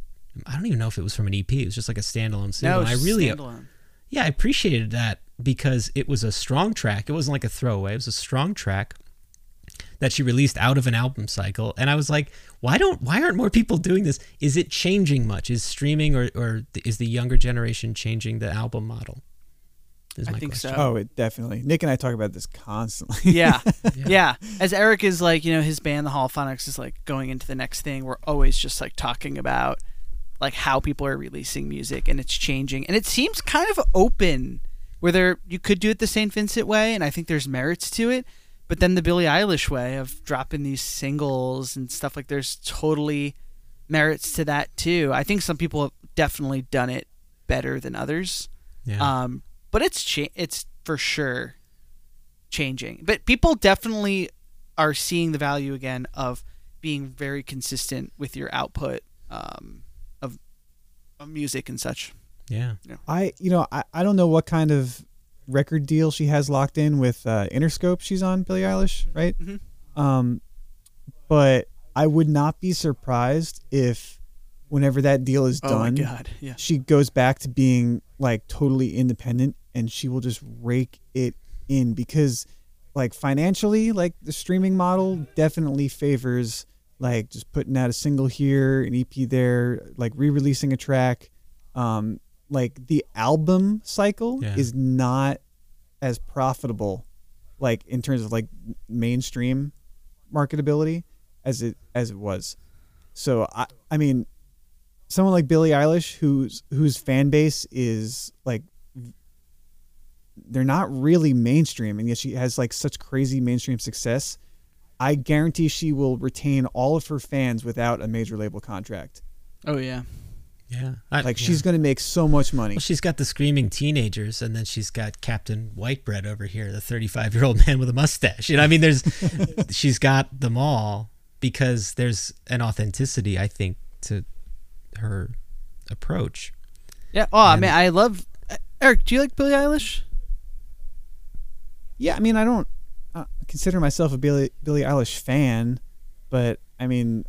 I don't even know if it was from an EP. It was just like a standalone No, single. and I really, standalone. Yeah, I appreciated that because it was a strong track. It wasn't like a throwaway. It was a strong track that she released out of an album cycle. And I was like, why don't why aren't more people doing this? Is it changing much? Is streaming or or is the younger generation changing the album model? Is I think question. so. Oh, it definitely. Nick and I talk about this constantly. yeah. Yeah. yeah. As Eric is like, you know, his band, the Holophonics, is like going into the next thing. We're always just like talking about like how people are releasing music and it's changing. And it seems kind of open where there you could do it the St. Vincent way, and I think there's merits to it. But then the Billie Eilish way of dropping these singles and stuff like there's totally merits to that too. I think some people have definitely done it better than others. Yeah. Um, but it's cha- it's for sure changing. But people definitely are seeing the value again of being very consistent with your output um, music and such. yeah. I, you know, I, I don't know what kind of record deal she has locked in with uh, Interscope. She's on Billie Eilish, right? Mhm. Um, but I would not be surprised if, whenever that deal is Oh my done, god, yeah. she goes back to being like totally independent, and she will just rake it in because, like financially, like the streaming model definitely favors like just putting out a single here, an EP there, like re-releasing a track. Um, like the album cycle Yeah. is not as profitable, like in terms of like mainstream marketability as it as it was. So I I mean, someone like Billie Eilish, whose whose fan base is like they're not really mainstream, and yet she has like such crazy mainstream success. I guarantee she will retain all of her fans without a major label contract. Oh yeah. Yeah. I- Like yeah. she's going to make so much money. Well, she's got the screaming teenagers, and then she's got Captain Whitebread over here, the 35 year old man with a mustache. You know, I mean, there's, she's got them all because there's an authenticity, I think, to her approach. Yeah. Oh, I mean, I love Eric. Do you like Billie Eilish? Yeah, I mean, I don't uh, consider myself a Billie Billie Eilish fan, but I mean,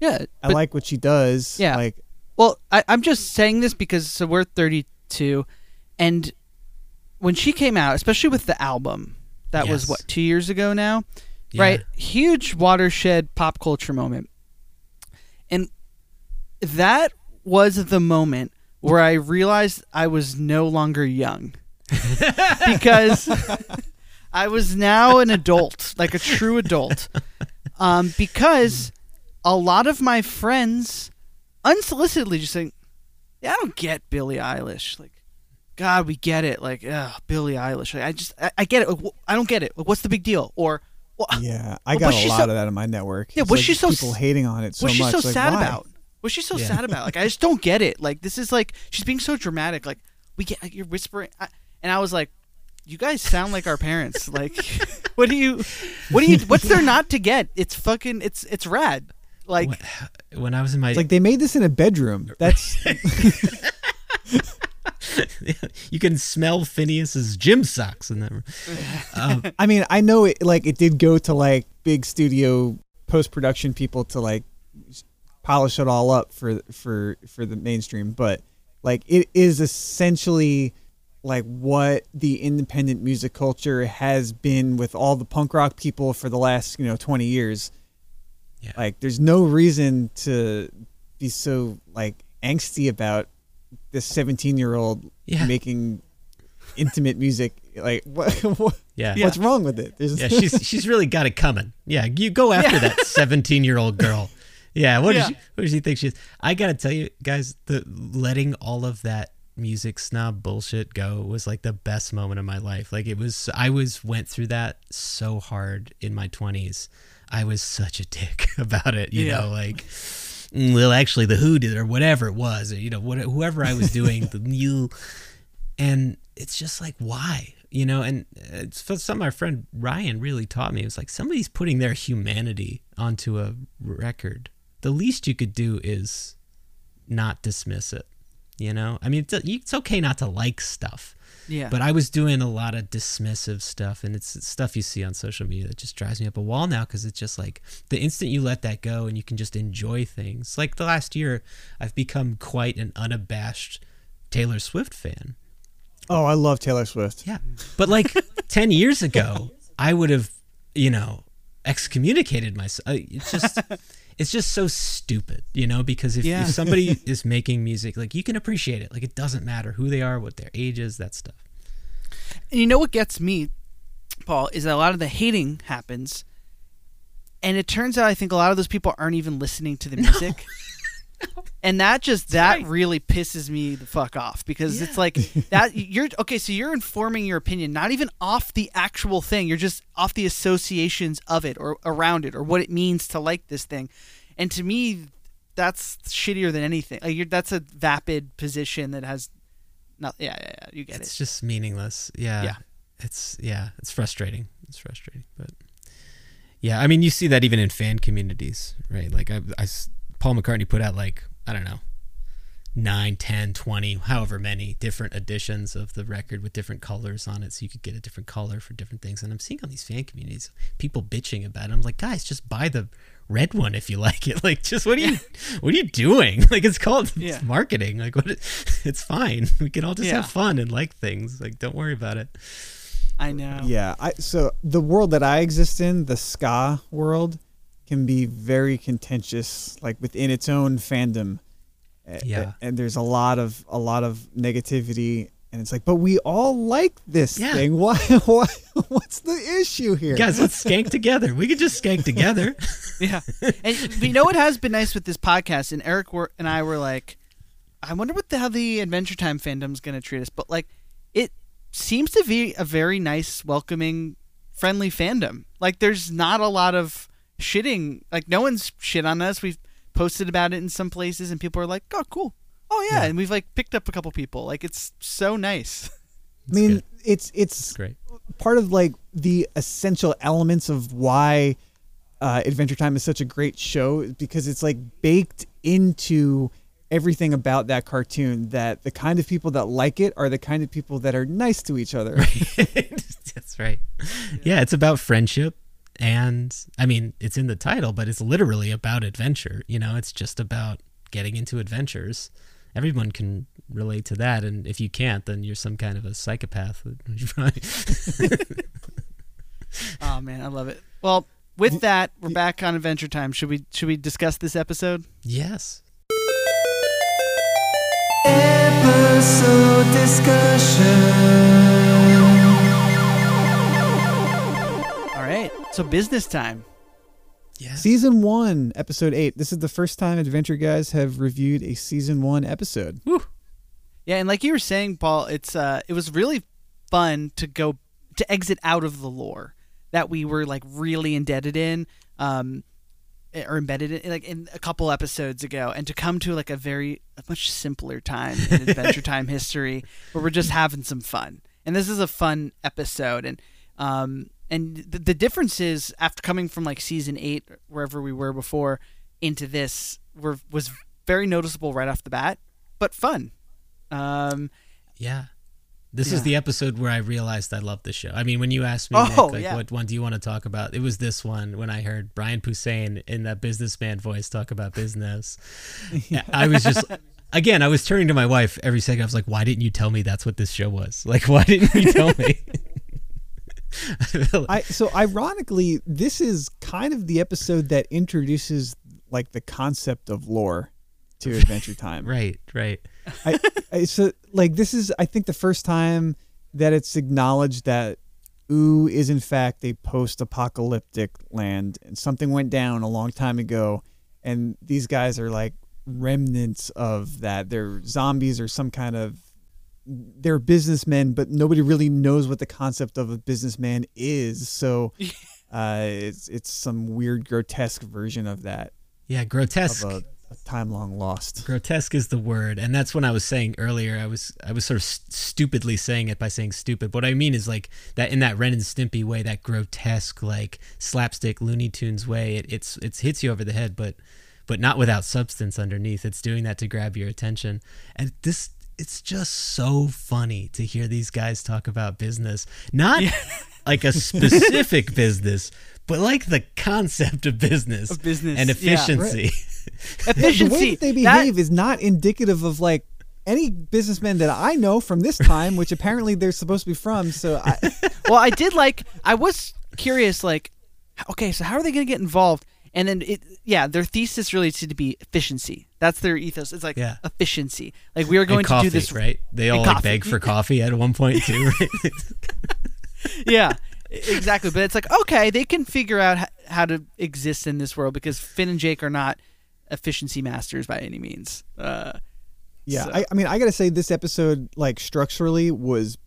Yeah. I but- like what she does. Yeah. like Well, I, I'm just saying this because so we're 32, and when she came out, especially with the album, that was what two years ago now, Yeah. right? Huge watershed pop culture moment, and that was the moment where I realized I was no longer young because I was now an adult, like a true adult, um, because a lot of my friends unsolicitedly just saying, "Yeah, I don't get Billie Eilish." Like, God, we get it. Like, ugh, Billie Eilish. Like, I just, I, I get it. Like, wh- I don't get it. Like, what's the big deal? Or, well, yeah, I Well, got was a she lot so- of that in my network. Yeah, It's was like she so people hating on it so what's she much? so like, sad why? about? What's she so Yeah. sad about? Like, I just don't get it. Like, this is like she's being so dramatic. Like, we get like, you're whispering, I, and I was like, you guys sound like our parents. Like, what do you, what do you, what's there not to get? It's fucking, it's it's rad. Like, When- when I was in my, like they made this in a bedroom. That's you can smell Phineas's gym socks in that room. Um, I mean, I know it like it did go to like big studio post production people to like polish it all up for for for the mainstream, but like it is essentially like what the independent music culture has been with all the punk rock people for the last, you know, 20 years. Yeah. Like there's no reason to be so like angsty about this 17-year-old Yeah. making intimate music like what, what yeah. What's wrong with it? There's Yeah, she's she's really got it coming. Yeah, you go after that 17 year old girl. Yeah, what Yeah. does she what does she think she is? I gotta tell you guys, the letting all of that music snob bullshit go was like the best moment of my life. Like it was I was went through that so hard in my 20s. I was such a dick about it, you Yeah. know, like "Mm, well actually the who did or whatever it was, or, you know, what, whoever I was doing the you and it's just like why you know and it's something my friend ryan really taught me it was like somebody's putting their humanity onto a record the least you could do is not dismiss it you know i mean it's, it's okay not to like stuff Yeah. but i was doing a lot of dismissive stuff and it's, it's stuff you see on social media that just drives me up a wall now because it's just like the instant you let that go and you can just enjoy things like the last year i've become quite an unabashed taylor swift fan Oh, I love Taylor Swift. yeah. But like 10 years ago, I would have, you know, excommunicated myself. Uh, It's just it's just so stupid, you know, because if, Yeah. if somebody is making music, like you can appreciate it. Like it doesn't matter who they are, what their age is, that stuff. And you know what gets me, Paul, is that a lot of the hating happens, and it turns out I think a lot of those people aren't even listening to the music. And that just that right. really pisses me the fuck off because it's like that you're okay so you're informing your opinion not even off the actual thing you're just off the associations of it or around it or what it means to like this thing and to me that's shittier than anything like you're, that's a vapid position that has not yeah yeah, yeah you get It's it it's just meaningless. Yeah. Yeah. It's yeah, it's frustrating. It's frustrating, but yeah, I mean, you see that even in fan communities, right? Like I, I s- Paul McCartney put out like, I don't know, 9, 10, 20, however many different editions of the record with different colors on it so you could get a different color for different things. And I'm seeing on these fan communities people bitching about it. I'm like, guys, just buy the red one if you like it. Like just what are you what are you doing? Like it's called Yeah. it's marketing. Like what it's fine. We can all just Yeah. have fun and like things. Like don't worry about it. I know Yeah, I so the world that I exist in, the ska world, can be very contentious, like within its own fandom. Yeah. a- and there's a lot of a lot of negativity, and it's like, but we all like this Yeah. thing. Why? Why? What's the issue here? Guys, let's skank together. We could just skank together. Yeah. And you know what has been nice with this podcast, and Eric were, and I were like, I wonder what the how the Adventure Time fandom's going to treat us. But like, it seems to be a very nice, welcoming, friendly fandom. Like, there's not a lot of shitting. Like, no one's shit on us. We've posted about it in some places, and people are like, "Oh, cool. Oh yeah,", Yeah. and we've like picked up a couple people. Like, it's so nice. I mean, good. it's it's Great. part of like the essential elements of why uh, Adventure Time is such a great show because it's like baked into everything about that cartoon that the kind of people that like it are the kind of people that are nice to each other. That's right. Yeah, it's about friendship and I mean, it's in the title, but it's literally about adventure. You know, it's just about getting into adventures. Everyone can relate to that, and if you can't, then you're some kind of a psychopath. Oh man, I love it. Well, with that, we're back on Adventure Time. Should we should we discuss this episode? yes. Episode discussion. So business time. Yeah. season one, episode eight. This is the first time Adventure Guys have reviewed a season one episode. Yeah, and like you were saying, Paul, it's uh, it was really fun to go to exit out of the lore that we were like really indebted in, um, or embedded in like in a couple episodes ago, and to come to like a very a much simpler time in Adventure Time history where we're just having some fun. And this is a fun episode, and um, and the, the difference is after coming from like season eight, wherever we were before, into this, were was very noticeable right off the bat, but fun. Um, Yeah. This Yeah. is the episode where I realized I love the show. I mean, when you asked me, Oh, Nick, like, yeah. what one do you want to talk about? It was this one when I heard Brian Posehn in that businessman voice talk about business. I was just, again, I was turning to my wife every second. I was like, why didn't you tell me that's what this show was? Like, why didn't you tell me? I feel like- I so ironically, this is kind of the episode that introduces like the concept of lore to Adventure Time. right, right. I, I so like this is I think the first time that it's acknowledged that Ooo is in fact a post-apocalyptic land and something went down a long time ago and these guys are like remnants of that. They're zombies or some kind of they're businessmen, but nobody really knows what the concept of a businessman is. So uh, it's it's some weird grotesque version of that Yeah, grotesque. of a, a time long lost. grotesque is the word and that's when i was saying earlier i was i was sort of st- stupidly saying it by saying stupid what i mean is like that in that ren and stimpy way that grotesque like slapstick looney tunes way it, it's it's hits you over the head but but not without substance underneath it's doing that to grab your attention and this it's just so funny to hear these guys talk about business not like a specific business but like the concept of business, Of business, and yeah. efficiency the way that they behave is not indicative of like any businessmen that I know from this time, which apparently they're supposed to be from. So I, well, I did like. I was curious, like, okay, so how are they going to get involved? And then it, yeah, their thesis really seemed to be efficiency. That's their ethos. It's like Yeah. efficiency. Like we are going coffee, to do this right? They all like beg for coffee at one point too. Right? yeah, exactly. But it's like okay, they can figure out how to exist in this world because Finn and Jake are not efficiency masters by any means. Uh, yeah, So- I, I mean, I gotta say this episode, like structurally, was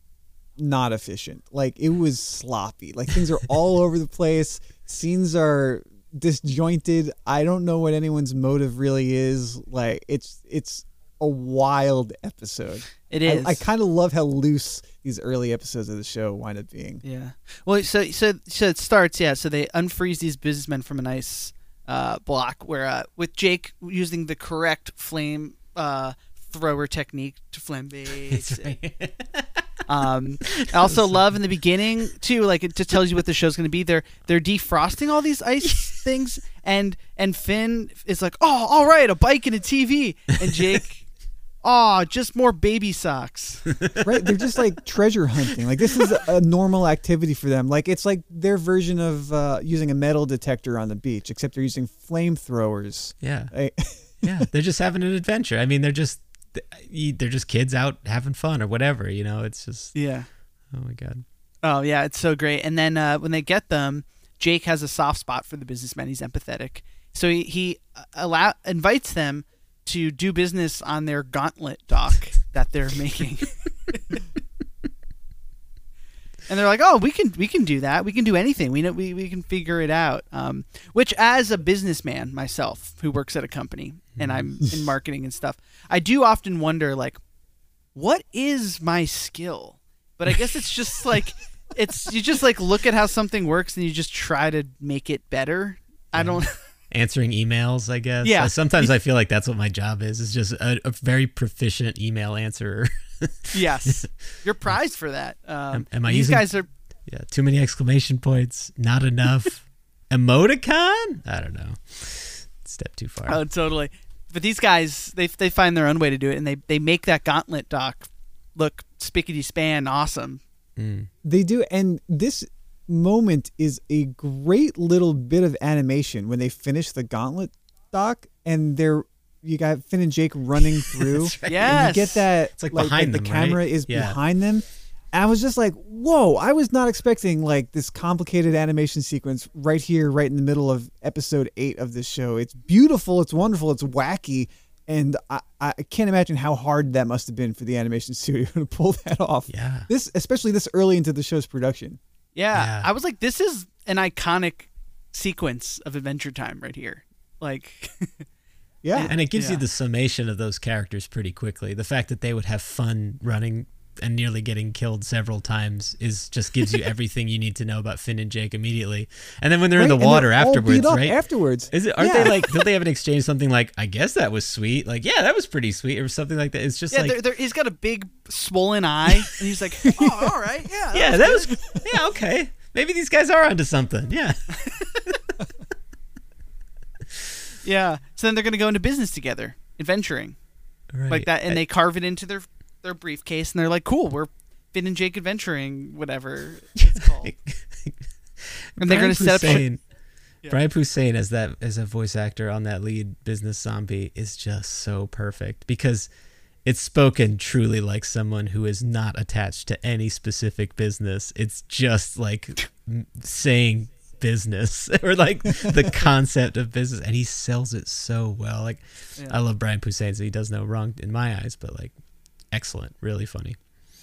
not efficient. Like it was sloppy. Like things are all over the place. Scenes are disjointed. I don't know what anyone's motive really is. Like it's it's a wild episode. It is. I- I, kind of love how loose these early episodes of the show wind up being. Yeah. Well, so so so it starts. Yeah. So they unfreeze these businessmen from an ice uh, block, where uh, with Jake using the correct flame uh, thrower technique to flambe. Um, I also love in the beginning too, like it just tells you what the show's going to be. They're they're defrosting all these ice things, and and Finn is like, oh, all right, a bike and a TV, and Jake, oh, just more baby socks. right they're just like treasure hunting like this is a normal activity for them like it's like their version of uh, using a metal detector on the beach except they're using flamethrowers yeah, Like, yeah. They're just having an adventure. I mean, they're just they're just kids out having fun or whatever. You know, it's just Yeah. oh my god. Oh yeah, it's so great. And then uh, when they get them, Jake has a soft spot for the businessmen. He's empathetic, so he, he uh, allow invites them to do business on their gauntlet dock that they're making. and they're like, "Oh, we can we can do that. We can do anything. We know we, we can figure it out." Um, which, as a businessman myself who works at a company and I'm in marketing and stuff, I do often wonder like, what is my skill? But I guess it's just like it's you just like look at how something works and you just try to make it better. I don't. Answering emails, I guess. Yeah. Sometimes I feel like that's what my job is. Is just a, a very proficient email answerer. yes, you're prized for that. Um, Am- am I these using- guys are. yeah. Too many exclamation points. Not enough. Emoticon. I don't know. Step too far. Oh, totally. But these guys, they they find their own way to do it, and they they make that gauntlet dock look spickety span awesome. Mm. they do and this moment is a great little bit of animation when they finish the gauntlet dock and they're you got Finn and Jake running through right. Yeah. you get that It's like behind the them, camera right? is Yeah. behind them and I was just like whoa I was not expecting like this complicated animation sequence right here right in the middle of episode 8 of this show it's beautiful it's wonderful it's wacky and I, I can't imagine how hard that must have been for the animation studio to pull that off Yeah. this especially this early into the show's production Yeah, Yeah. I was like, this is an iconic sequence of Adventure Time right here. Like, yeah And it gives you the summation of those characters pretty quickly. The fact that they would have fun running and nearly getting killed several times is just gives you everything you need to know about Finn and Jake immediately. And then when they're Right, in the water they're all beat afterwards, up right? Afterwards, Is it? Aren't Yeah. they like? Don't they have an exchange something like? I guess that was sweet. Like, yeah, that was pretty sweet, or something like that. It's just yeah, like, there, there, he's got a big swollen eye, and he's like, oh, all right, yeah, yeah, that was, yeah, okay. Maybe these guys are onto something. Yeah, yeah. So then they're gonna go into business together, adventuring right. like that, and they carve it into their their briefcase, and they're like, cool, we're Finn and Jake adventuring, whatever it's called. and they're gonna Brian set up. Yeah. Brian Posehn as that as a voice actor on that lead business zombie is just so perfect because it's spoken truly like someone who is not attached to any specific business. It's just like saying business or like the concept of business, and he sells it so well. Like Yeah. I love Brian Posehn, so he does no wrong in my eyes, but like excellent, really funny.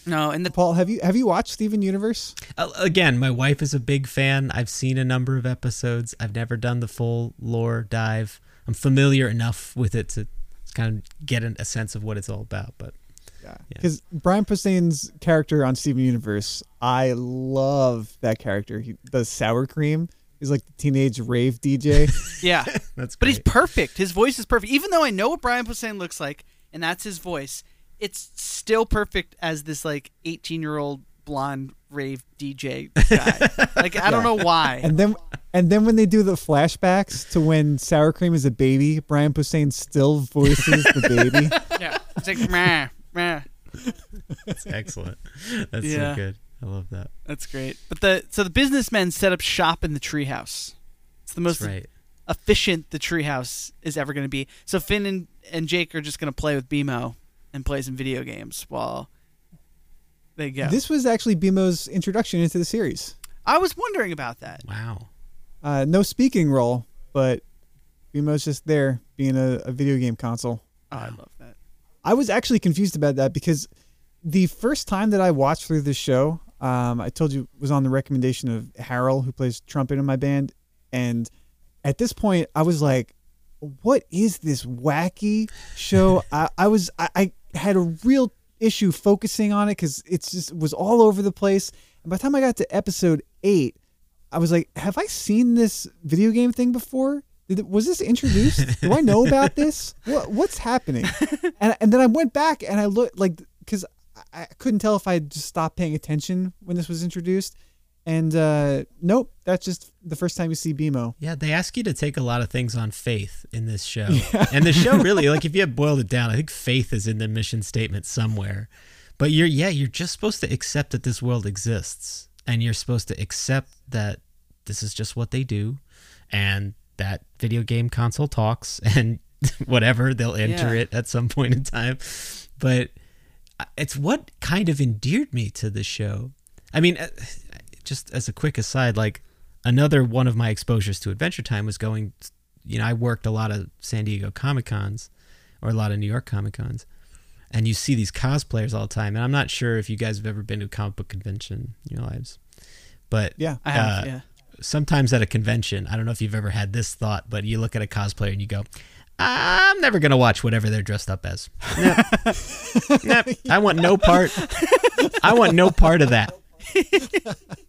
No, and the Paul, have you have you watched Steven Universe? Uh, again, my wife is a big fan. I've seen a number of episodes. I've never done the full lore dive. I'm familiar enough with it to kind of get an- a sense of what it's all about. But Yeah. Because Brian Posehn's character on Steven Universe, I love that character. He does sour cream. He's like the teenage rave DJ. yeah, that's but he's perfect. His voice is perfect. Even though I know what Brian Posehn looks like, and that's his voice, it's still perfect as this like 18 year old blonde rave DJ guy. like I don't know why. and then and then when they do the flashbacks to when sour cream is a baby, Brian Posehn still voices the baby. yeah, it's like meh, meh. That's excellent. That's Yeah. so good. I love that. That's great. But the so the businessmen set up shop in the treehouse. It's the most right. efficient the treehouse is ever going to be. So Finn and, and Jake are just going to play with BMO and play some video games while they go. This was actually BMO's introduction into the series. I was wondering about that. Wow. Uh, no speaking role, but BMO's just there being a, a video game console. Oh, I love that. I was actually confused about that because the first time that I watched through this show, um, I told you was on the recommendation of Harold, who plays trumpet in my band, and at this point, I was like, "What is this wacky show?" I, I was I, I had a real issue focusing on it because it's just was all over the place. And by the time I got to episode eight, I was like, "Have I seen this video game thing before?" Did, it- was this introduced? Do I know about this? What what's happening? And and then I went back and I looked like because I, I couldn't tell if I had just stopped paying attention when this was introduced. And uh, nope, that's just the first time you see BMO. Yeah, they ask you to take a lot of things on faith in this show. And the show really, like if you had boiled it down, I think faith is in the mission statement somewhere. But you're yeah, you're just supposed to accept that this world exists. And you're supposed to accept that this is just what they do and that video game console talks and whatever, they'll enter Yeah. it at some point in time. But uh, it's what kind of endeared me to the show. I mean, uh, just as a quick aside, like another one of my exposures to Adventure Time was going. You know, I worked a lot of San Diego Comic Cons, or a lot of New York Comic Cons, and you see these cosplayers all the time. And I'm not sure if you guys have ever been to a comic book convention in your lives, but Yeah. I have, uh, yeah. sometimes at a convention, I don't know if you've ever had this thought, but you look at a cosplayer and you go, I'm never gonna watch whatever they're dressed up as. Nope. Nope. I want no part. I want no part of that.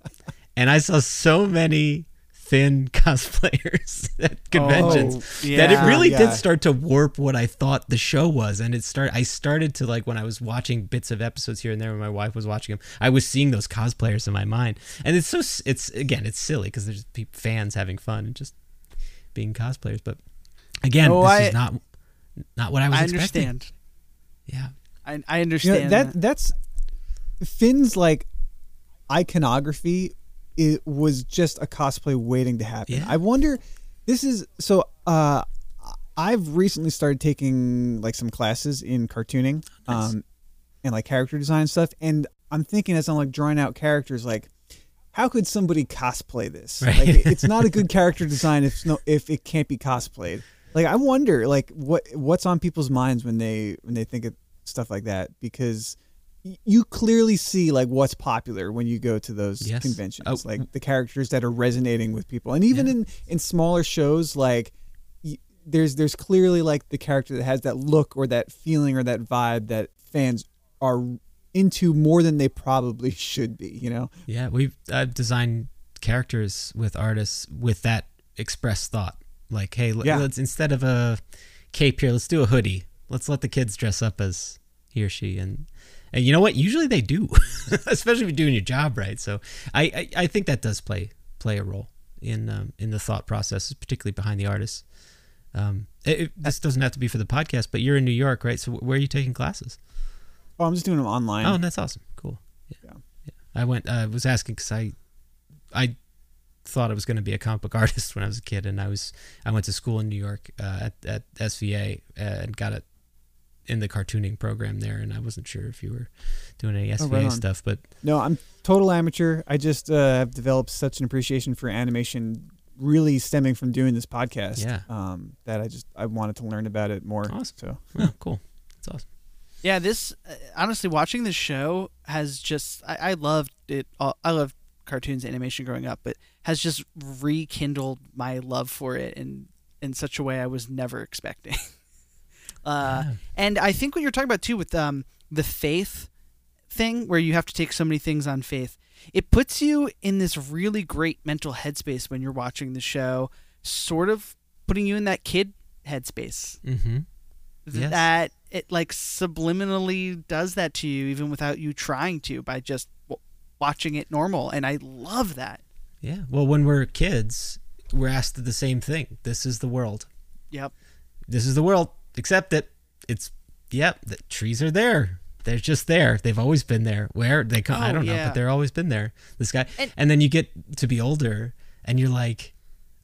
and I saw so many Finn cosplayers at conventions Oh, that it really yeah. did start to warp what I thought the show was. And it started. I started to like when I was watching bits of episodes here and there when my wife was watching them. I was seeing those cosplayers in my mind, and it's so it's again it's silly because there's pe- fans having fun and just being cosplayers. But again, Oh, this I- is not not what I was I expecting. Yeah, I, I You know, understand that that. that's Finn's like iconography. It was just a cosplay waiting to happen. Yeah. I wonder. This is so. Uh, I've recently started taking like some classes in cartooning, Nice. um, and like character design and stuff. And I'm thinking as I'm like drawing out characters, like how could somebody cosplay this? Right. Like it's not a good character design if no if it can't be cosplayed. Like I wonder like what what's on people's minds when they when they think of stuff like that because you clearly see like what's popular when you go to those Yes. conventions Oh. like the characters that are resonating with people and even Yeah. in in smaller shows like y- there's there's clearly like the character that has that look or that feeling or that vibe that fans are into more than they probably should be you know yeah. We've I've designed characters with artists with that express thought. Like, hey, Yeah. let's instead of a cape here, let's do a hoodie. Let's let the kids dress up as he or she and. And you know what? Usually they do, especially if you're doing your job right. So I, I, I think that does play play a role in um, in the thought process, particularly behind the artists. Um, it, it- this doesn't have to be for the podcast, but you're in New York, right? So where are you taking classes? oh i'm just doing them online Oh, that's awesome. Cool. Yeah. Yeah. yeah. I went. I was asking because I, I thought I was going to be a comic book artist when I was a kid, and I was. I went to school in New York uh, at at SVA uh, and got it in the cartooning program there, and I wasn't sure if you were doing any SVA Oh, right stuff, but No, I'm total amateur. I just uh, have developed such an appreciation for animation, really stemming from doing this podcast. Yeah. Um, that I just I wanted to learn about it more. Awesome. So oh, cool. That's awesome. Yeah, this uh, honestly watching this show has just I, I loved it. all- I loved cartoons animation growing up, but has just rekindled my love for it in in such a way I was never expecting. uh, Yeah. And I think what you're talking about too with um, the faith thing, where you have to take so many things on faith, it puts you in this really great mental headspace when you're watching the show, sort of putting you in that kid headspace Mm-hmm. Yes. that it like subliminally does that to you even without you trying to by just w- watching it normal and i love that Yeah. Well, when we're kids, we're asked the same thing. This is the world. yep This is the world. Accept it. It's yep. The trees are there. They're just there. They've always been there. Where they come, I Oh, don't know, but they're always been there. This guy, And- and, then you get to be older, and you're like,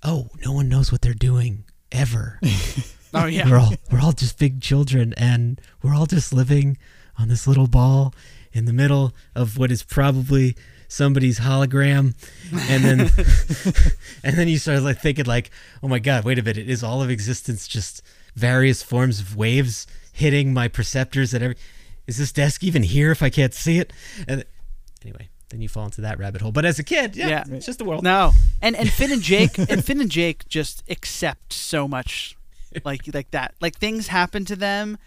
oh, no one knows what they're doing ever. oh yeah we're all we're all just big children and we're all just living on this little ball in the middle of what is probably somebody's hologram and then and then you start like thinking like oh my god wait a minute is all of existence just various forms of waves hitting my perceptors at every is this desk even here if i can't see it? And anyway then you fall into that rabbit hole. But as a kid yeah, Yeah. it's just the world. No. And and finn and jake and finn and jake just accept so much like like that like things happen to them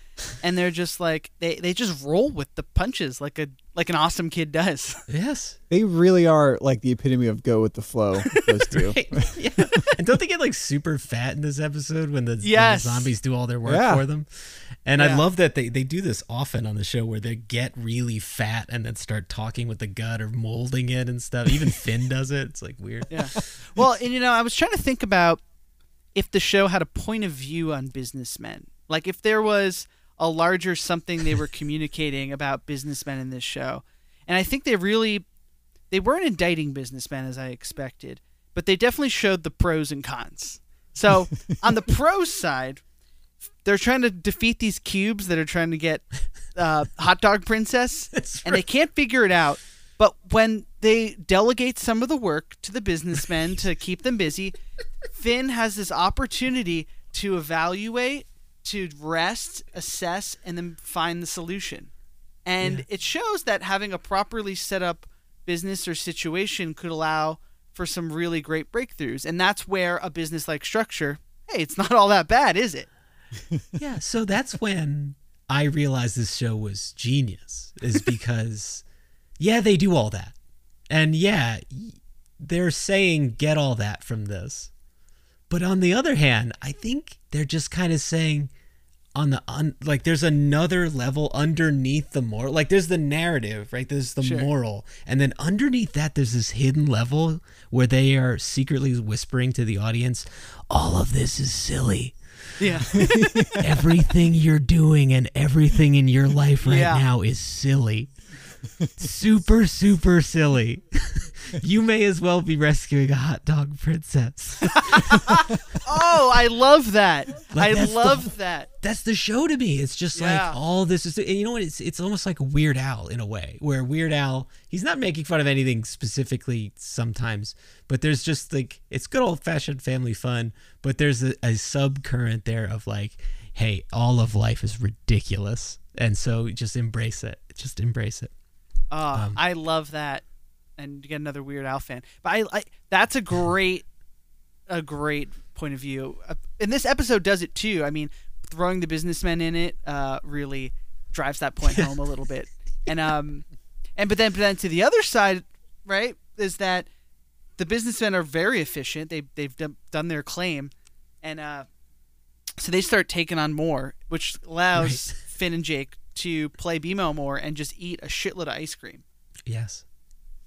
and they're just like they they just roll with the punches like a like an awesome kid does yes They really are like the epitome of go with the flow. Those two. Yeah. And don't they get like super fat in this episode when the, when the zombies do all their work Yeah. for them? And I love that they, they do this often on the show where they get really fat and then start talking with the gut or molding it and stuff. Even Finn does it. It's like weird. Yeah. Well, and you know, I was trying to think about if the show had a point of view on businessmen. Like if there was a larger something they were communicating about businessmen in this show. And I think they really they weren't indicting businessmen as I expected, but they definitely showed the pros and cons. So, on the pros side, they're trying to defeat these cubes that are trying to get uh, hot dog princess That's and they can't figure it out. But when they delegate some of the work to the businessmen to keep them busy, Finn has this opportunity to evaluate, to rest, assess, and then find the solution. And Yeah. it shows that having a properly set up business or situation could allow for some really great breakthroughs. And that's where a business like structure, hey, it's not all that bad, is it? Yeah. So that's when I realized this show was genius, is because, yeah, they do all that. And yeah, they're saying get all that from this. But on the other hand, I think they're just kind of saying on the un, like there's another level underneath the moral like there's the narrative right there's the Sure. moral and then underneath that there's this hidden level where they are secretly whispering to the audience all of this is silly Yeah. everything you're doing and everything in your life right Yeah. now is silly. Super, super silly. you may as well be rescuing a hot dog princess. oh, I love that. Like, I that's the love that. That's the show to me. It's just Yeah. like all this is, and you know what? It's it's almost like Weird Al in a way, where Weird Al he's not making fun of anything specifically sometimes, but there's just like it's good old fashioned family fun, but there's a, a subcurrent there of like, hey, all of life is ridiculous, and so just embrace it. Just embrace it. Oh, Um, I love that. And you get another Weird Al fan. But I, I that's a great a great point of view. Uh, and this episode does it too. I mean, throwing the businessmen in it uh, really drives that point home a little bit. And um and but then but then to the other side, right, is that the businessmen are very efficient. They they've done, done their claim and uh so they start taking on more, which allows Right. Finn and Jake to play BMO more and just eat a shitload of ice cream. Yes.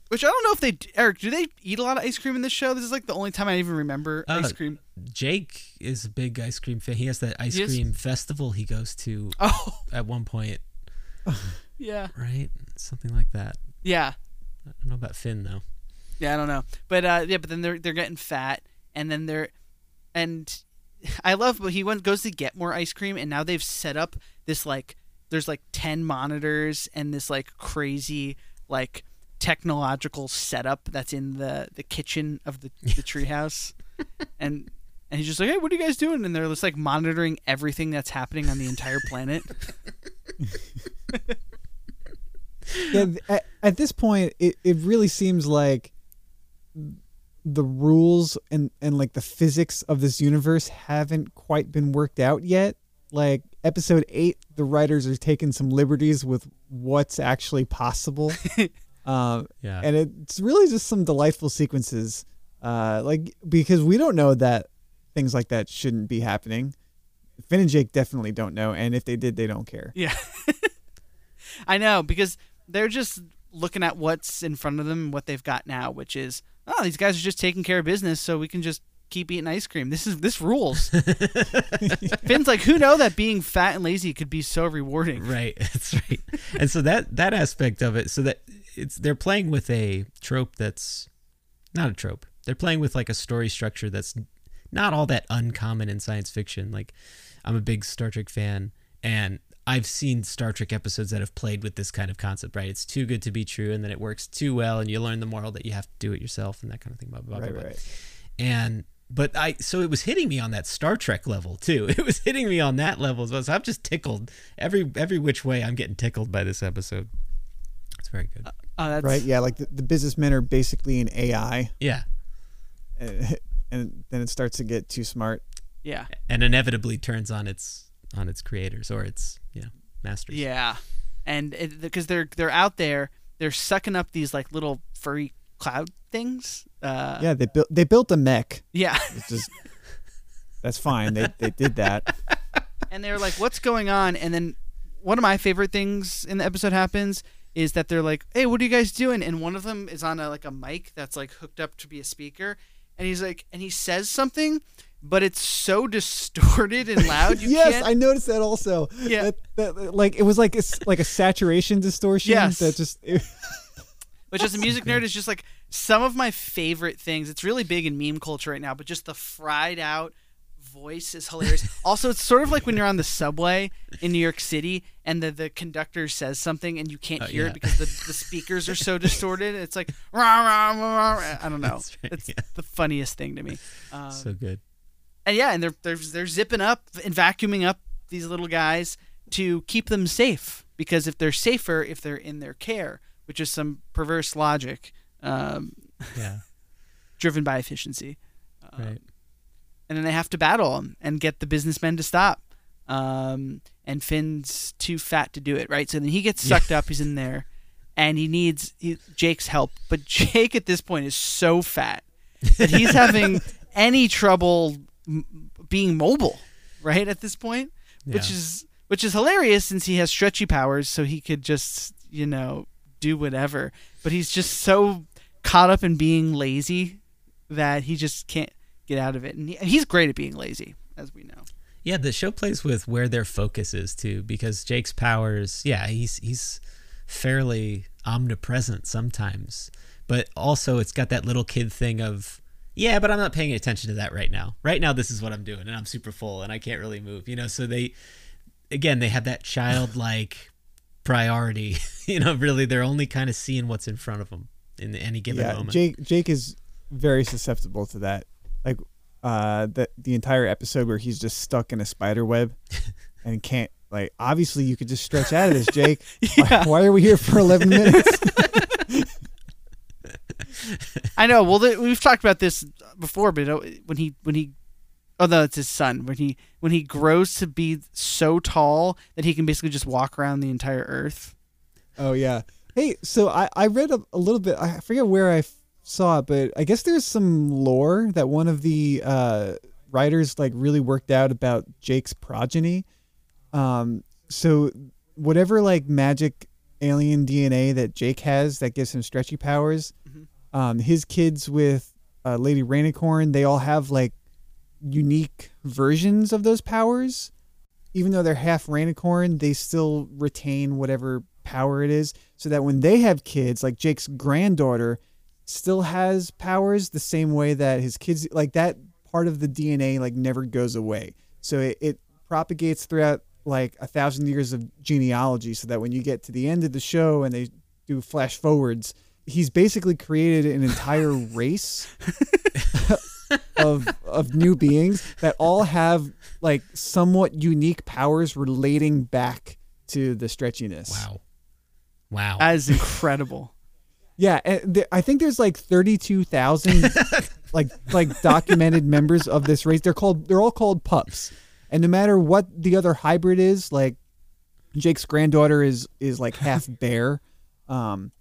Which I don't know if they Eric, do they eat a lot of ice cream in this show? This is like the only time I even remember Uh, ice cream. Jake is a big ice cream fan. He has that ice He is? cream festival he goes to Oh, at one point, yeah. right? Something like that. Yeah. I don't know about Finn though. Yeah, I don't know. But uh yeah, but then they're they're getting fat and then they're and I love but he went goes to get more ice cream and now they've set up this like there's like 10 monitors and this like crazy like technological setup that's in the the kitchen of the the treehouse. and and he's just like, "Hey, what are you guys doing?" And they're just like monitoring everything that's happening on the entire planet. yeah, th- at, at this point, it, it really seems like the rules and, and like the physics of this universe haven't quite been worked out yet. Like episode eight, the writers are taking some liberties with what's actually possible. um, Yeah. and it's really just some delightful sequences. Uh, like because we don't know that things like that shouldn't be happening. Finn and Jake definitely don't know, and if they did, they don't care. Yeah. I know because they're just looking at what's in front of them what they've got now, which is oh, these guys are just taking care of business, so we can just keep eating ice cream. This is this rules. Finn's like, who know that being fat and lazy could be so rewarding? Right, that's right. and so that that aspect of it, so that it's they're playing with a trope that's not a trope. They're playing with like a story structure that's not all that uncommon in science fiction. Like I'm a big Star Trek fan and I've seen Star Trek episodes that have played with this kind of concept, right? It's too good to be true and then it works too well and you learn the moral that you have to do it yourself and that kind of thing. Blah, blah, blah, Right, blah, right. And but I so it was hitting me on that Star Trek level too. It was hitting me on that level as well. So I'm just tickled every every which way. I'm getting tickled by this episode. It's very good. Oh, that's Right? Yeah, like the, the businessmen are basically an AI, Yeah, and, and then it starts to get too smart. yeah, and inevitably turns on its on its creators or its you know masters. yeah, and because they're they're out there, they're sucking up these like little furry cloud things. Uh, Yeah, they built they built a mech. yeah. It's just that's fine. They they did that. and they're like, "What's going on?" And then one of my favorite things in the episode happens is that they're like, "Hey, what are you guys doing?" And one of them is on a like a mic that's like hooked up to be a speaker, and he's like, and he says something, but it's so distorted and loud. You yes, can't. I noticed that also. Yeah. That, that, like it was like a, like a saturation distortion. Yes. That just it, which as a music nerd is just like some of my favorite things. It's really big in meme culture right now, but just the fried out voice is hilarious. also, it's sort of like when you're on the subway in New York City and the, the conductor says something and you can't Oh, hear yeah. it because the, the speakers are so distorted. It's like rah, rah, rah, rah. I don't know. That's right, it's yeah. the funniest thing to me. Um, so good. and yeah, and they're they're they're zipping up and vacuuming up these little guys to keep them safe because if they're safer if they're in their care, which is some perverse logic um, Yeah, driven by efficiency. right. And then they have to battle and get the businessmen to stop. Um, and Finn's too fat to do it, right? So then he gets sucked up. He's in there, and he needs he, Jake's help. But Jake at this point is so fat that he's having any trouble m- being mobile, right? At this point, which is which is hilarious since he has stretchy powers, so he could just you know do whatever. But he's just so caught up in being lazy that he just can't get out of it. And he, he's great at being lazy, as we know. Yeah, the show plays with where their focus is too, because Jake's powers, yeah, he's he's fairly omnipresent sometimes, but also it's got that little kid thing of, yeah, but I'm not paying attention to that right now. Right now, this is what I'm doing, and I'm super full, and I can't really move, you know. So they, again, they have that childlike priority, you know. Really, they're only kind of seeing what's in front of them in any given yeah. moment. Jake Jake is very susceptible to that. Like uh the the entire episode where he's just stuck in a spider web and can't like obviously you could just stretch out of this, Jake. Yeah. why, why are we here for 11 minutes? I know. Well, th- we've talked about this before, but when he when he oh no, it's his son. When he when he grows to be so tall that he can basically just walk around the entire Earth. Oh yeah. Hey, so I I read a, a little bit. I forget where I f- saw it, but I guess there's some lore that one of the uh, writers like really worked out about Jake's progeny. Um, so whatever like magic alien DNA that Jake has that gives him stretchy powers, um, his kids with uh, Lady Rainicorn, they all have like unique versions of those powers even though they're half rainicorn, they still retain whatever power it is. So that when they have kids, like Jake's granddaughter still has powers the same way that his kids like that part of the DNA like never goes away. So it, it propagates throughout like a thousand years of genealogy so that when you get to the end of the show and they do flash forwards, he's basically created an entire race of of new beings that all have like somewhat unique powers relating back to the stretchiness. Wow. Wow. That is incredible. Yeah, th- I think there's like 32,000 like like documented members of this race. They're called they're all called pups. And no matter what the other hybrid is, like Jake's granddaughter is is like half bear. Um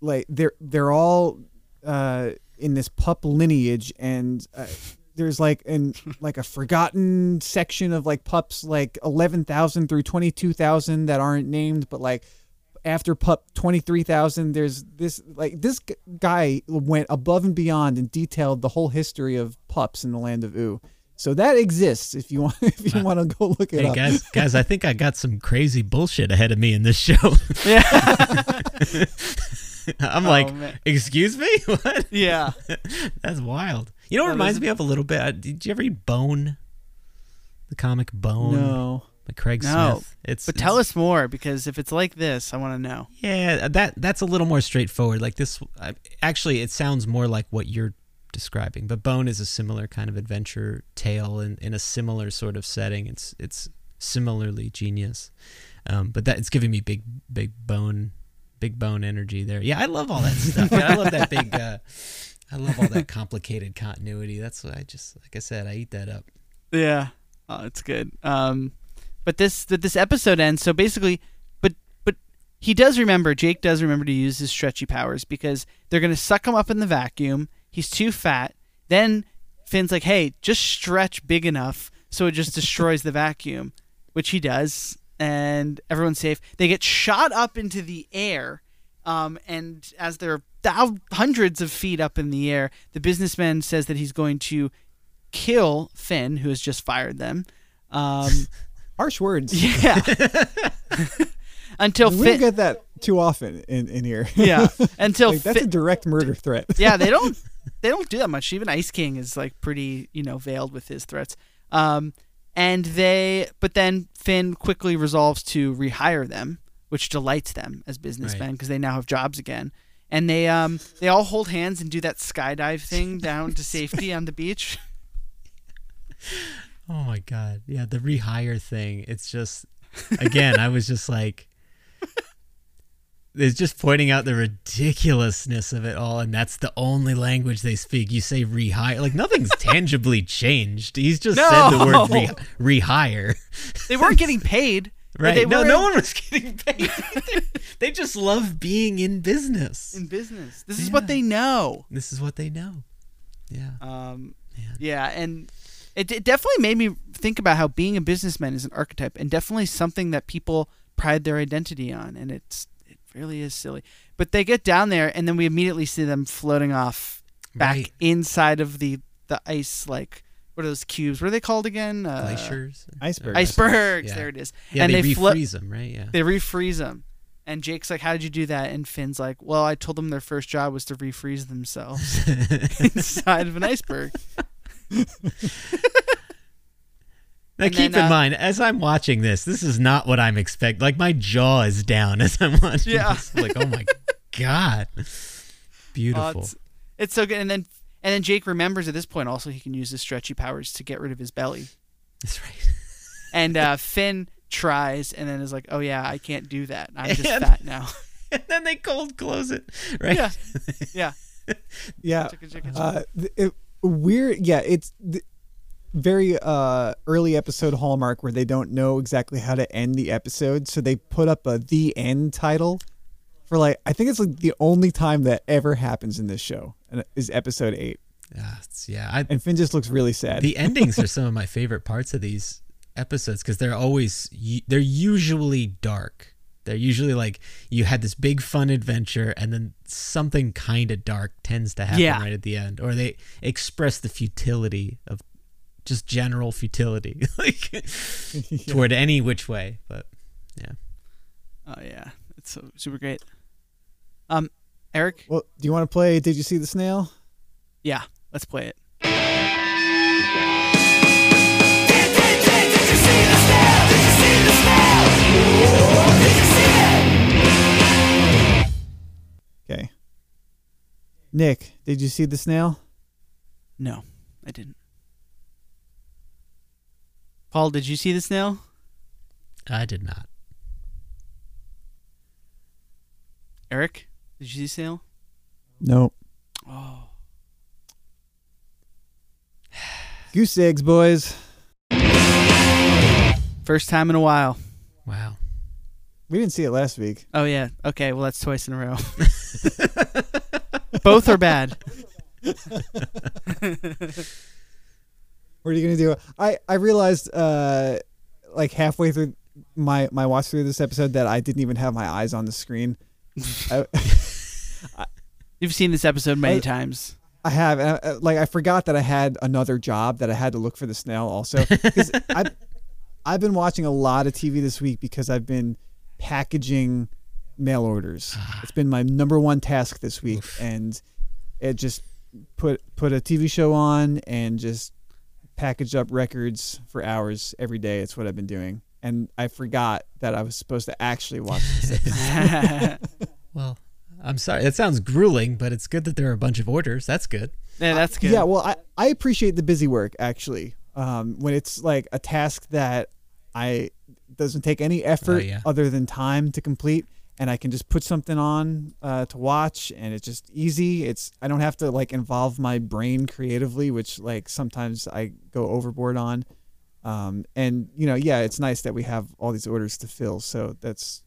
like they're they're all uh in this pup lineage and uh, there's like an like a forgotten section of like pups like 11,000 through 22,000 that aren't named but like after pup 23,000 there's this like this guy went above and beyond and detailed the whole history of pups in the land of Ooo so that exists if you want if you want to go look it Hey up guys, guys, I think I got some crazy bullshit ahead of me in this show. Yeah. I'm Oh, like, man. excuse me, what? yeah. That's wild. You know what Well, reminds there's- me of a little bit? Uh, Did you ever read Bone? The comic Bone no by Craig No, Smith. It's But tell it's- us more because if it's like this, I want to know. Yeah, that that's a little more straightforward. Like this, I- actually, it sounds more like what you're describing. But Bone is a similar kind of adventure tale in, in a similar sort of setting. It's it's similarly genius, um, but that it's giving me big big bone big bone energy there. Yeah, I love all that stuff. I love that big. Uh, I love all that complicated continuity. That's what I just like. I said, I eat that up. Yeah. Oh, it's good. Um, but this that this episode ends. So basically, but but he does remember. Jake does remember to use his stretchy powers because they're gonna suck him up in the vacuum. He's too fat. Then Finn's like, "Hey, just stretch big enough so it just destroys the vacuum," which he does, and everyone's safe. They get shot up into the air, um, and as they're thou- hundreds of feet up in the air, the businessman says that he's going to kill Finn, who has just fired them. Um, harsh words yeah. until we don't Finn. get that too often in in here yeah. Until like, that's a direct murder threat yeah, they don't. They don't do that much. Even Ice King is like pretty, you know, veiled with his threats. Um, and they, but then Finn quickly resolves to rehire them, which delights them as businessmen Right. because they now have jobs again. And they, um, they all hold hands and do that skydive thing down to safety on the beach. Oh my god. Yeah, the rehire thing. It's just again, I was just like it's just pointing out the ridiculousness of it all and that's the only language they speak. You say rehire like nothing's tangibly changed. He's just said the word re- rehire. They weren't getting paid. Right. No no one was getting paid. they just love being in business. in business. This is what they know. This is what they know. Yeah. Um, Man. yeah, and it, it definitely made me think about how being a businessman is an archetype, and definitely something that people pride their identity on, and it's it really is silly. But they get down there, and then we immediately see them floating off back Right. inside of the the ice, like what are those cubes? What are they called again? Uh, Glaciers. Icebergs. Icebergs. Yeah. There it is. Yeah, and they, they, flo- refreeze them, right? Yeah. they refreeze them. And Jake's like, "How did you do that?" And Finn's like, "Well, I told them their first job was to refreeze themselves inside of an iceberg." Now And keep then, in uh, mind, as I'm watching this, this is not what I'm expecting. Like my jaw is down as I'm watching Yeah. this. Like, oh my god, beautiful. it's, it's so good. And then and then Jake remembers at this point also he can use his stretchy powers to get rid of his belly. That's right. And uh, Finn tries and then is like, "Oh yeah, I can't do that. I'm just And- fat now." and then they cold close it, right? yeah, yeah. yeah Chicka, chicka, chicka. uh it, weird yeah it's th- very uh early episode hallmark where they don't know exactly how to end the episode so they put up a the end title for like i think it's like the only time that ever happens in this show is episode 8 Yeah, it's- yeah. I, and finn just looks really sad the endings are some of my favorite parts of these episodes because they're always they're usually dark. They're usually like you had this big fun adventure and then something kind of dark tends to happen Yeah. right at the end, or they express the futility of just general futility, like toward any which way. But yeah, Oh yeah, it's so super great. Um, Eric, well do you want to play did you see the snail yeah, let's play it. okay nick did you see the snail No, I didn't. Paul, did you see the snail? I did not. Eric, did you see the Snail? Nope. Oh. Goose eggs, boys. First time in a while. Wow. We didn't see it last week. Oh yeah. Okay. Well, that's twice in a row. Both are bad. What are you gonna do? I I realized uh like halfway through my my watch through this episode that I didn't even have my eyes on the screen. I, You've seen this episode many I- times. I have and I, like I forgot that I had another job that I had to look for the snail also because I I've been watching a lot of TV this week because I've been packaging mail orders. It's been my number one task this week, and it just put put a TV show on and just package up records for hours every day. It's what I've been doing, and I forgot that I was supposed to actually watch this. Well, I'm sorry. It sounds grueling, but it's good that there are a bunch of orders. That's good. Yeah, that's good. Yeah, well, I, I appreciate the busy work actually. Um, when it's like a task that I doesn't take any effort yeah. other than time to complete, and I can just put something on uh, to watch, and it's just easy. It's I don't have to like involve my brain creatively, which like sometimes I go overboard on. Um, and you know, yeah, it's nice that we have all these orders to fill, so that's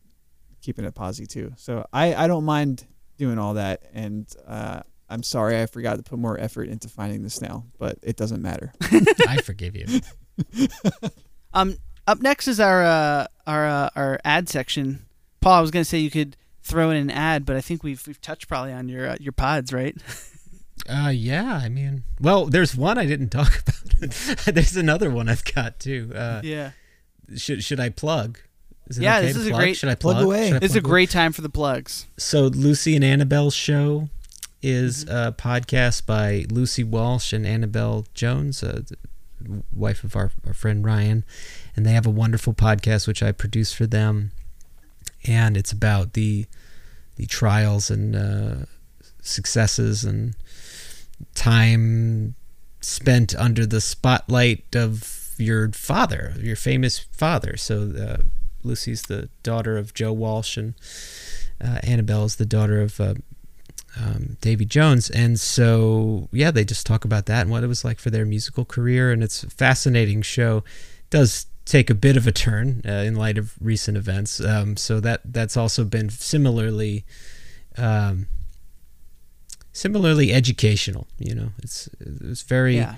keeping it posy too. So I I don't mind doing all that, and uh, I'm sorry I forgot to put more effort into finding the snail, but it doesn't matter. I forgive you. Um, up next is our uh, our uh, our ad section. Paul, I was gonna say you could throw in an ad, but I think we've we've touched probably on your uh, your pods, right? Uh, yeah. I mean, well, there's one I didn't talk about. there's another one I've got too. Uh, yeah, should should I plug? Is Yeah, okay this to is a great- Should I Plug plug? away. Should I it's a great time for the plugs. So Lucy and Annabelle's show is Mm-hmm. a podcast by Lucy Walsh and Annabelle Jones, uh, the wife of our, our friend Ryan, and they have a wonderful podcast which I produce for them, and it's about the the trials and uh, successes and time spent under the spotlight of your father, your famous father. So uh, Lucy's the daughter of Joe Walsh and uh, Annabelle is the daughter of uh, um, Davy Jones, and so yeah, they just talk about that and what it was like for their musical career, and it's a fascinating show. It does take a bit of a turn uh, in light of recent events, um, so that that's also been similarly. Um, similarly educational you know? It's it's very Yeah,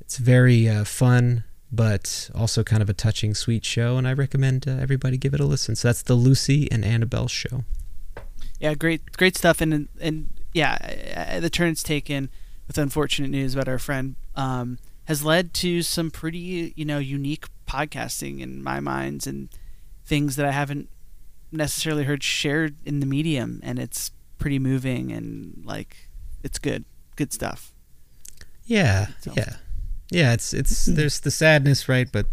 it's very uh, fun but also kind of a touching sweet show and i recommend uh, everybody give it a listen. So that's the lucy and annabelle show. Yeah, great great stuff, and and yeah, uh, the turn it's taken with unfortunate news about our friend um, has led to some pretty you know unique podcasting in my minds and things that I haven't necessarily heard shared in the medium, and it's pretty moving and like it's good, good stuff. Yeah, So- yeah, yeah. It's it's there's the sadness, right? But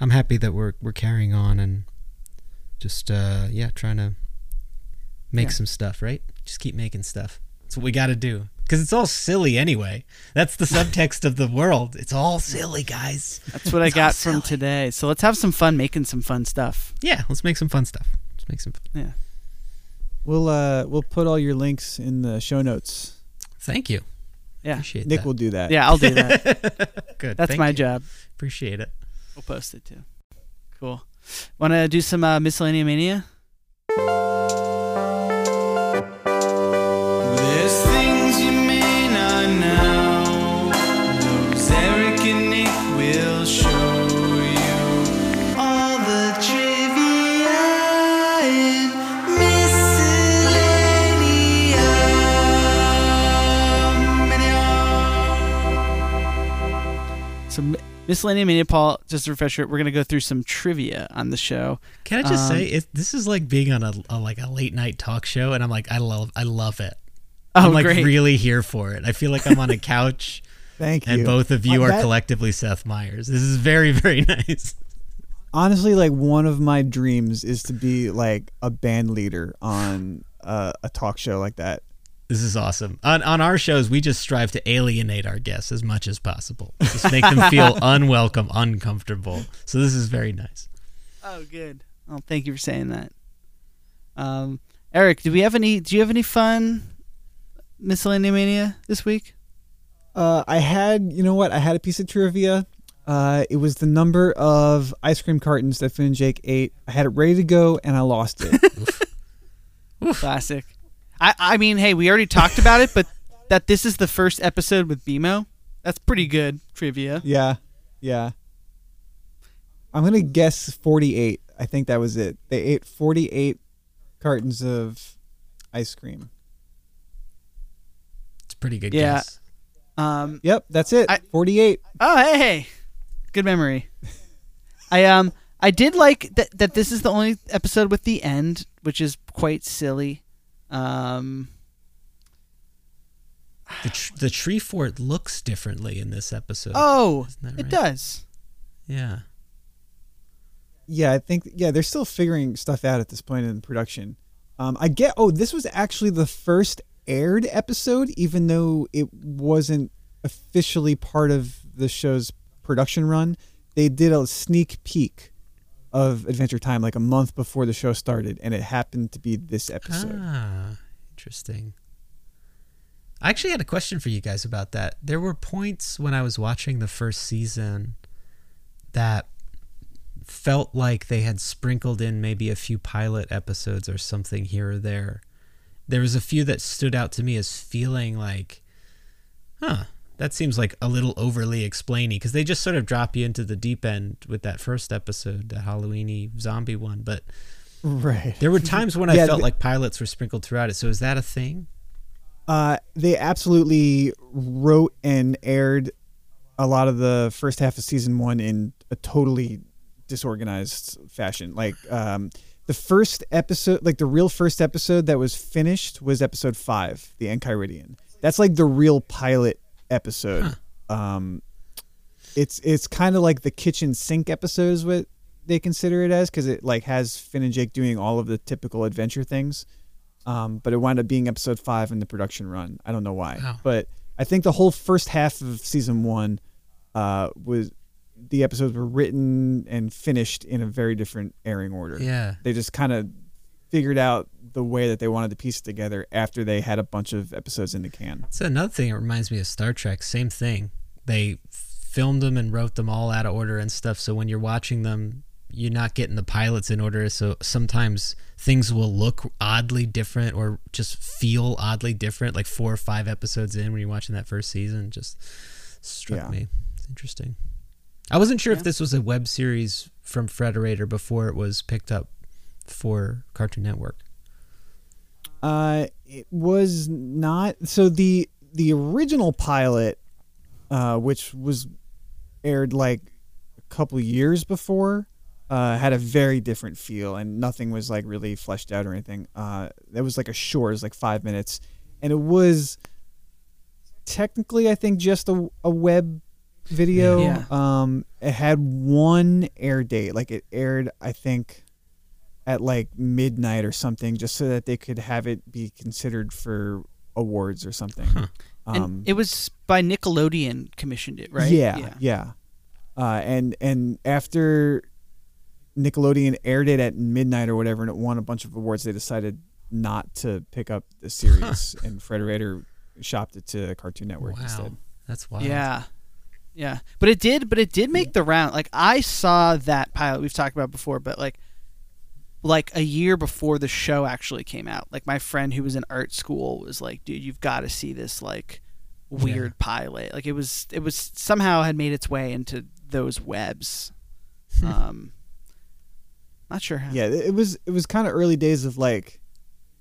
I'm happy that we're we're carrying on and just uh yeah, trying to make Yeah. some stuff, right? Just keep making stuff. That's what we got to do because it's all silly anyway. That's the subtext of the world. It's all silly, guys. That's what I It's all got from silly. today. So let's have some fun making some fun stuff. Yeah, let's make some fun stuff. Let's make some. Fun. Yeah. We'll uh we'll put all your links in the show notes. Thank you. Yeah. Appreciate Nick that. will do that. Yeah, I'll do that. Good. That's thank my you. job. Appreciate it. We'll post it too. Cool. Want to do some uh, miscellanea mania? So mi- miscellanea mania, Paul. Just a refresher. We're gonna go through some trivia on the show. Can I just Um, say it, this is like being on a, a like a late night talk show, and I'm like I love I love it. Oh, I'm like great. really here for it. I feel like I'm on a couch, Thank you. and both of you Uh, are that- collectively Seth Meyers. This is very very nice. honestly like one of my dreams is to be like a band leader on uh, a talk show like that. This is awesome. On on our shows, we just strive to alienate our guests as much as possible. Just make them feel unwelcome, uncomfortable. So this is very nice. Oh, good. Oh, thank you for saying that. Um, Eric, do we have any? Do you have any fun miscellaneous mania this week? Uh, I had, you know what? I had a piece of trivia. Uh, it was the number of ice cream cartons that Finn and Jake ate. I had it ready to go, and I lost it. Classic. I I mean, hey, we already talked about it, but that this is the first episode with BMO. That's pretty good trivia. yeah, yeah. I'm gonna guess 48. I think that was it. They ate 48 cartons of ice cream. It's a pretty good Yeah. guess. Um. Yep, that's it. I- 48. Oh, hey, hey, good memory. I um I did like that that this is the only episode with the end, which is quite silly. Um. The tr- the tree fort looks differently in this episode. Oh, Isn't it does. Yeah. Yeah, I think yeah, they're still figuring stuff out at this point in production. Um, I get. Oh, this was actually the first aired episode, even though it wasn't officially part of the show's production run. They did a sneak peek of Adventure Time like a month before the show started, and it happened to be this episode. Ah, interesting. I actually had a question for you guys about that. There were points when I was watching the first season that felt like they had sprinkled in maybe a few pilot episodes or something here or there. There was a few that stood out to me as feeling like, huh, that seems like a little overly explainy because they just sort of drop you into the deep end with that first episode, the Halloweeny zombie one. But Right. there were times when I felt like pilots were sprinkled throughout it. So is that a thing? Uh, they absolutely wrote and aired a lot of the first half of season one in a totally disorganized fashion. Like um, the first episode, like the real first episode that was finished was episode five, the Enchiridion. That's like the real pilot episode. Um, it's it's kind of like the kitchen sink episode is what they consider it as because it like has Finn and Jake doing all of the typical adventure things. Um, but it wound up being episode five in the production run. I don't know why, Wow. but I think the whole first half of season one uh, was the episodes were written and finished in a very different airing order. Yeah. They just kind of figured out the way that they wanted to piece it together after they had a bunch of episodes in the can. It's another thing. It reminds me of Star Trek. Same thing. They filmed them and wrote them all out of order and stuff. So when you're watching them, you're not getting the pilots in order. So sometimes things will look oddly different or just feel oddly different. Like four or five episodes in when you're watching that first season, just struck Yeah. me. It's interesting. I wasn't sure if this was a web series from Frederator before it was picked up for Cartoon Network. Uh, it was not. So the the original pilot, uh, which was aired like a couple years before, uh, had a very different feel, and nothing was like really fleshed out or anything. Uh, it was like a short, it was like five minutes, and it was technically, I think, just a a web video. Yeah. Um, it had one air date, like it aired, I think at like midnight or something, just so that they could have it be considered for awards or something. And Um, it was by Nickelodeon commissioned it, right? Yeah, yeah. Uh, and and after Nickelodeon aired it at midnight or whatever, and it won a bunch of awards, they decided not to pick up the series, and Frederator shopped it to Cartoon Network wow. instead. That's wild. Yeah. Yeah. But it did but it did make the round. Like I saw that pilot we've talked about before, but like like a year before the show actually came out. Like my friend who was in art school was like, "Dude, you've got to see this like weird pilot." Like it was it was somehow had made its way into those webs. um not sure how. Yeah, it it was it was kind of early days of like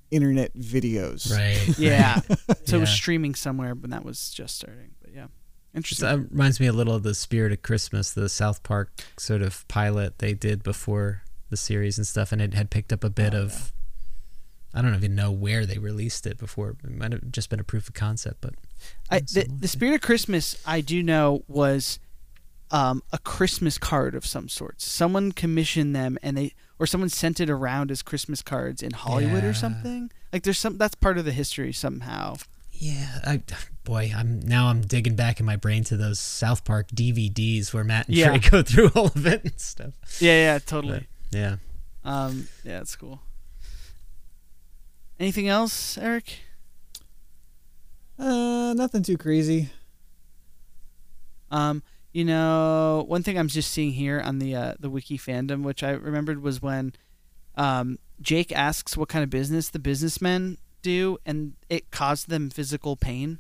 internet videos. Right. Yeah. so it was streaming somewhere, but that was just starting. But yeah. Interesting. That reminds me a little of the Spirit of Christmas, the South Park sort of pilot they did before the series and stuff, and it had picked up a bit Oh, of. I don't even know where they released it before. It might have just been a proof of concept, but I, the, the. Spirit of Christmas, I do know, was um, a Christmas card of some sort. Someone commissioned them, and they or someone sent it around as Christmas cards in Hollywood Yeah. or something. Like there's some that's part of the history somehow. yeah, I, boy, I'm now I'm digging back in my brain to those South Park DVDs where Matt and Yeah. Trey go through all of it and stuff. Yeah, yeah, totally. Yeah, Um, yeah, it's cool. Anything else, Eric? Uh, nothing too crazy. Um, you know, one thing I'm just seeing here on the uh, the wiki fandom, which I remembered was when um, Jake asks what kind of business the businessmen do, and it caused them physical pain.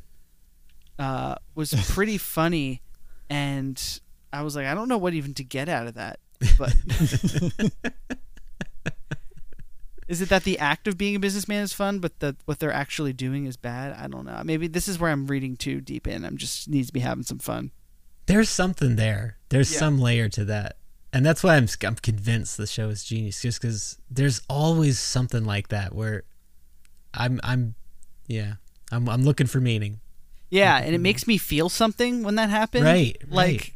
Uh, was pretty funny, and I was like, I don't know what even to get out of that, but. Is it that the act of being a businessman is fun, but that what they're actually doing is bad? I don't know. Maybe this is where I'm reading too deep in. I'm just needs to be having some fun. There's something there. There's Yeah. some layer to that, and that's why I'm I'm convinced the show is genius. Just because there's always something like that where I'm I'm yeah I'm I'm looking for meaning. Yeah, and it makes me feel something when that happens. Right, Like right.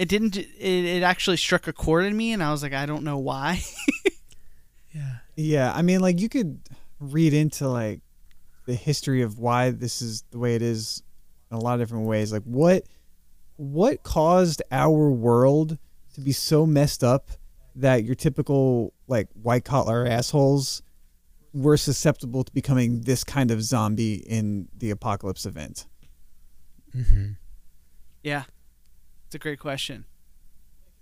It didn't. It, it actually struck a chord in me, and I was like, I don't know why. Yeah. Yeah, I mean, like you could read into like the history of why this is the way it is in a lot of different ways. Like what what caused our world to be so messed up that your typical like white collar assholes were susceptible to becoming this kind of zombie in the apocalypse event. hmm yeah, it's a great question.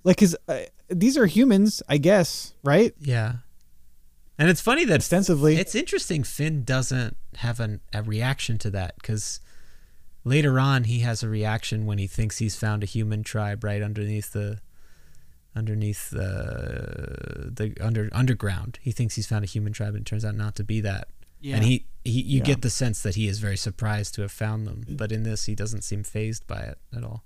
Like, cause uh, these are humans, I guess, right? Yeah. And it's funny that Ostensibly, It's interesting Finn doesn't have an, a reaction to that because later on he has a reaction when he thinks he's found a human tribe right underneath the underneath the the under underground. He thinks he's found a human tribe and it turns out not to be that. Yeah, And he, he you Yeah. get the sense that he is very surprised to have found them, but in this he doesn't seem phased by it at all.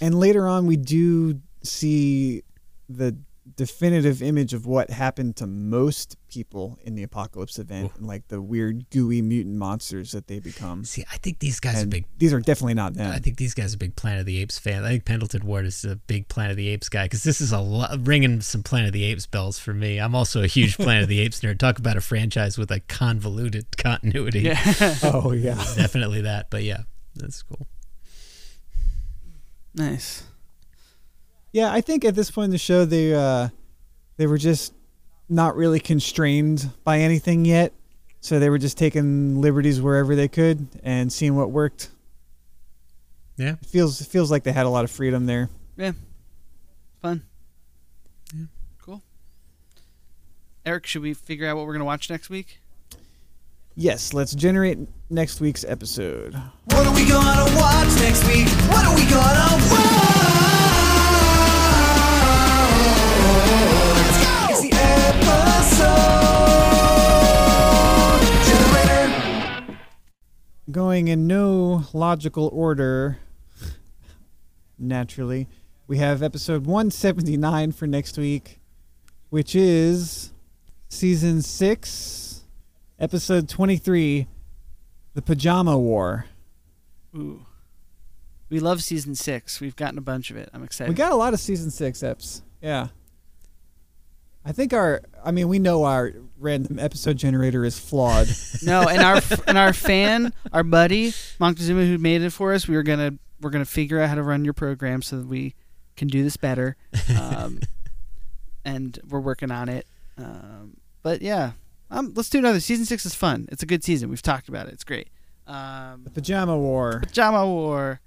And later on we do see the definitive image of what happened to most people in the apocalypse event and like the weird gooey mutant monsters that they become See, I think these guys are big these are definitely not them I think these guys are big Planet of the Apes fan. I think Pendleton Ward is a big Planet of the Apes guy because this is a lot, ringing some Planet of the Apes bells for me. I'm also a huge Planet of the Apes nerd. Talk about a franchise with a convoluted continuity. yeah. oh yeah Definitely that, but yeah, that's cool. Nice. yeah i think at this point in the show they uh they were just not really constrained by anything yet so they were just taking liberties wherever they could and seeing what worked Yeah. it feels it feels like they had a lot of freedom there Yeah, Fun. Yeah. Cool. Eric, should we figure out what we're gonna watch next week? Yes let's generate next week's episode What are we gonna watch next week? What are we gonna watch? It's the episode generator. going in no logical order naturally we have episode 179 for next week which is season 6 episode 23 the pajama war Ooh. We love season six. We've gotten a bunch of it. I'm excited. we got a lot of season 6 eps yeah i think our i mean we know our random episode generator is flawed no, and our and our fan, our buddy Montezuma, who made it for us, we were gonna we're gonna figure out how to run your program so that we can do this better. Um, and we're working on it. Um, but yeah, um, let's do another. Season six is fun. It's a good season. We've talked about it. It's great. Um, the pajama war Pajama War.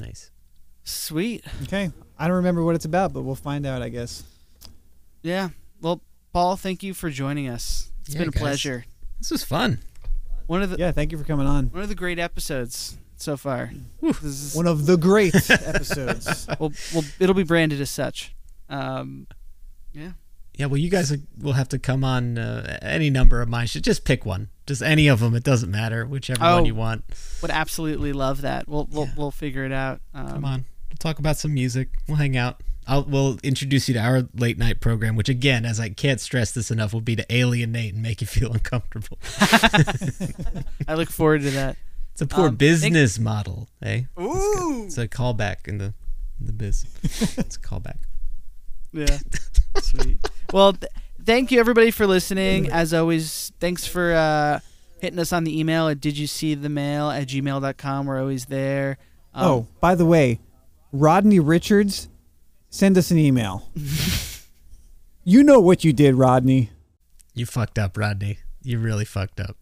Nice. Sweet. okay i don't remember what it's about but we'll find out i guess Yeah. Well, Paul, thank you for joining us. It's Yeah, been a guys. pleasure. This was fun. One of the yeah thank you for coming on one of the great episodes so far. This is, one of the great episodes well, well, it'll be branded as such. Um, yeah. Yeah, well, you guys will have to come on uh, any number of mine. Should just pick one, just any of them. It doesn't matter, whichever Oh. one you want. Would absolutely love that. We'll we'll, Yeah. we'll figure it out. Um, Come on, we'll talk about some music. We'll hang out. I'll we'll introduce you to our late night program, which again, as I can't stress this enough, will be to alienate and make you feel uncomfortable. I look forward to that. It's a poor Um, business model, eh? Ooh. It's a callback in the in the biz. it's a callback. Yeah. Sweet. Well, th- thank you everybody for listening. As always, thanks for uh, hitting us on the email at did you see the mail at gmail.com. We're always there. Um, oh, by the way, Rodney Richards, send us an email. you know what you did, Rodney. You fucked up, Rodney. You really fucked up.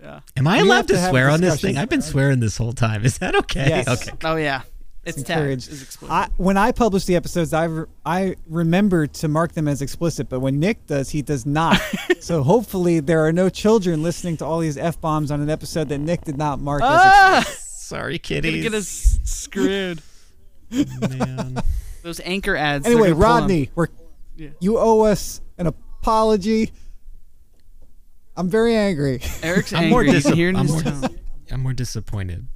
Yeah. Am I We allowed to to swear on this thing? I've been swearing this whole time. Is that okay? Yes. Okay. Oh yeah. It's, It's tagged encouraged. as explicit. I, when I publish the episodes, I, re- I remember to mark them as explicit, but when Nick does, he does not. so hopefully there are no children listening to all these f bombs on an episode that Nick did not mark as ah! Sorry, Gonna kitties. get us screwed. Man. Those anchor ads. Anyway, gonna pull 'em. Rodney, we're, Yeah. you owe us an apology. I'm very angry. Eric's I'm angry. more dis- can hear it in I'm more- I'm more disappointed.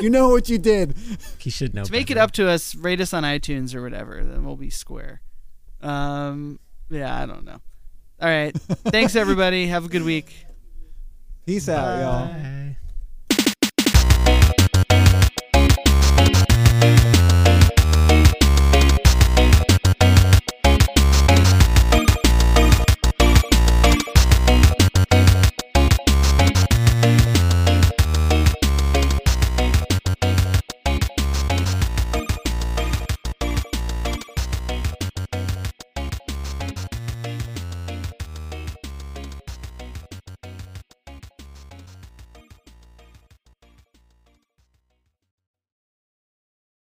You know what you did. He should know. To make it up to us, rate us on iTunes or whatever. Then we'll be square. Um. Yeah, I don't know. All right. Thanks everybody. Have a good week. Peace out, y'all. Bye.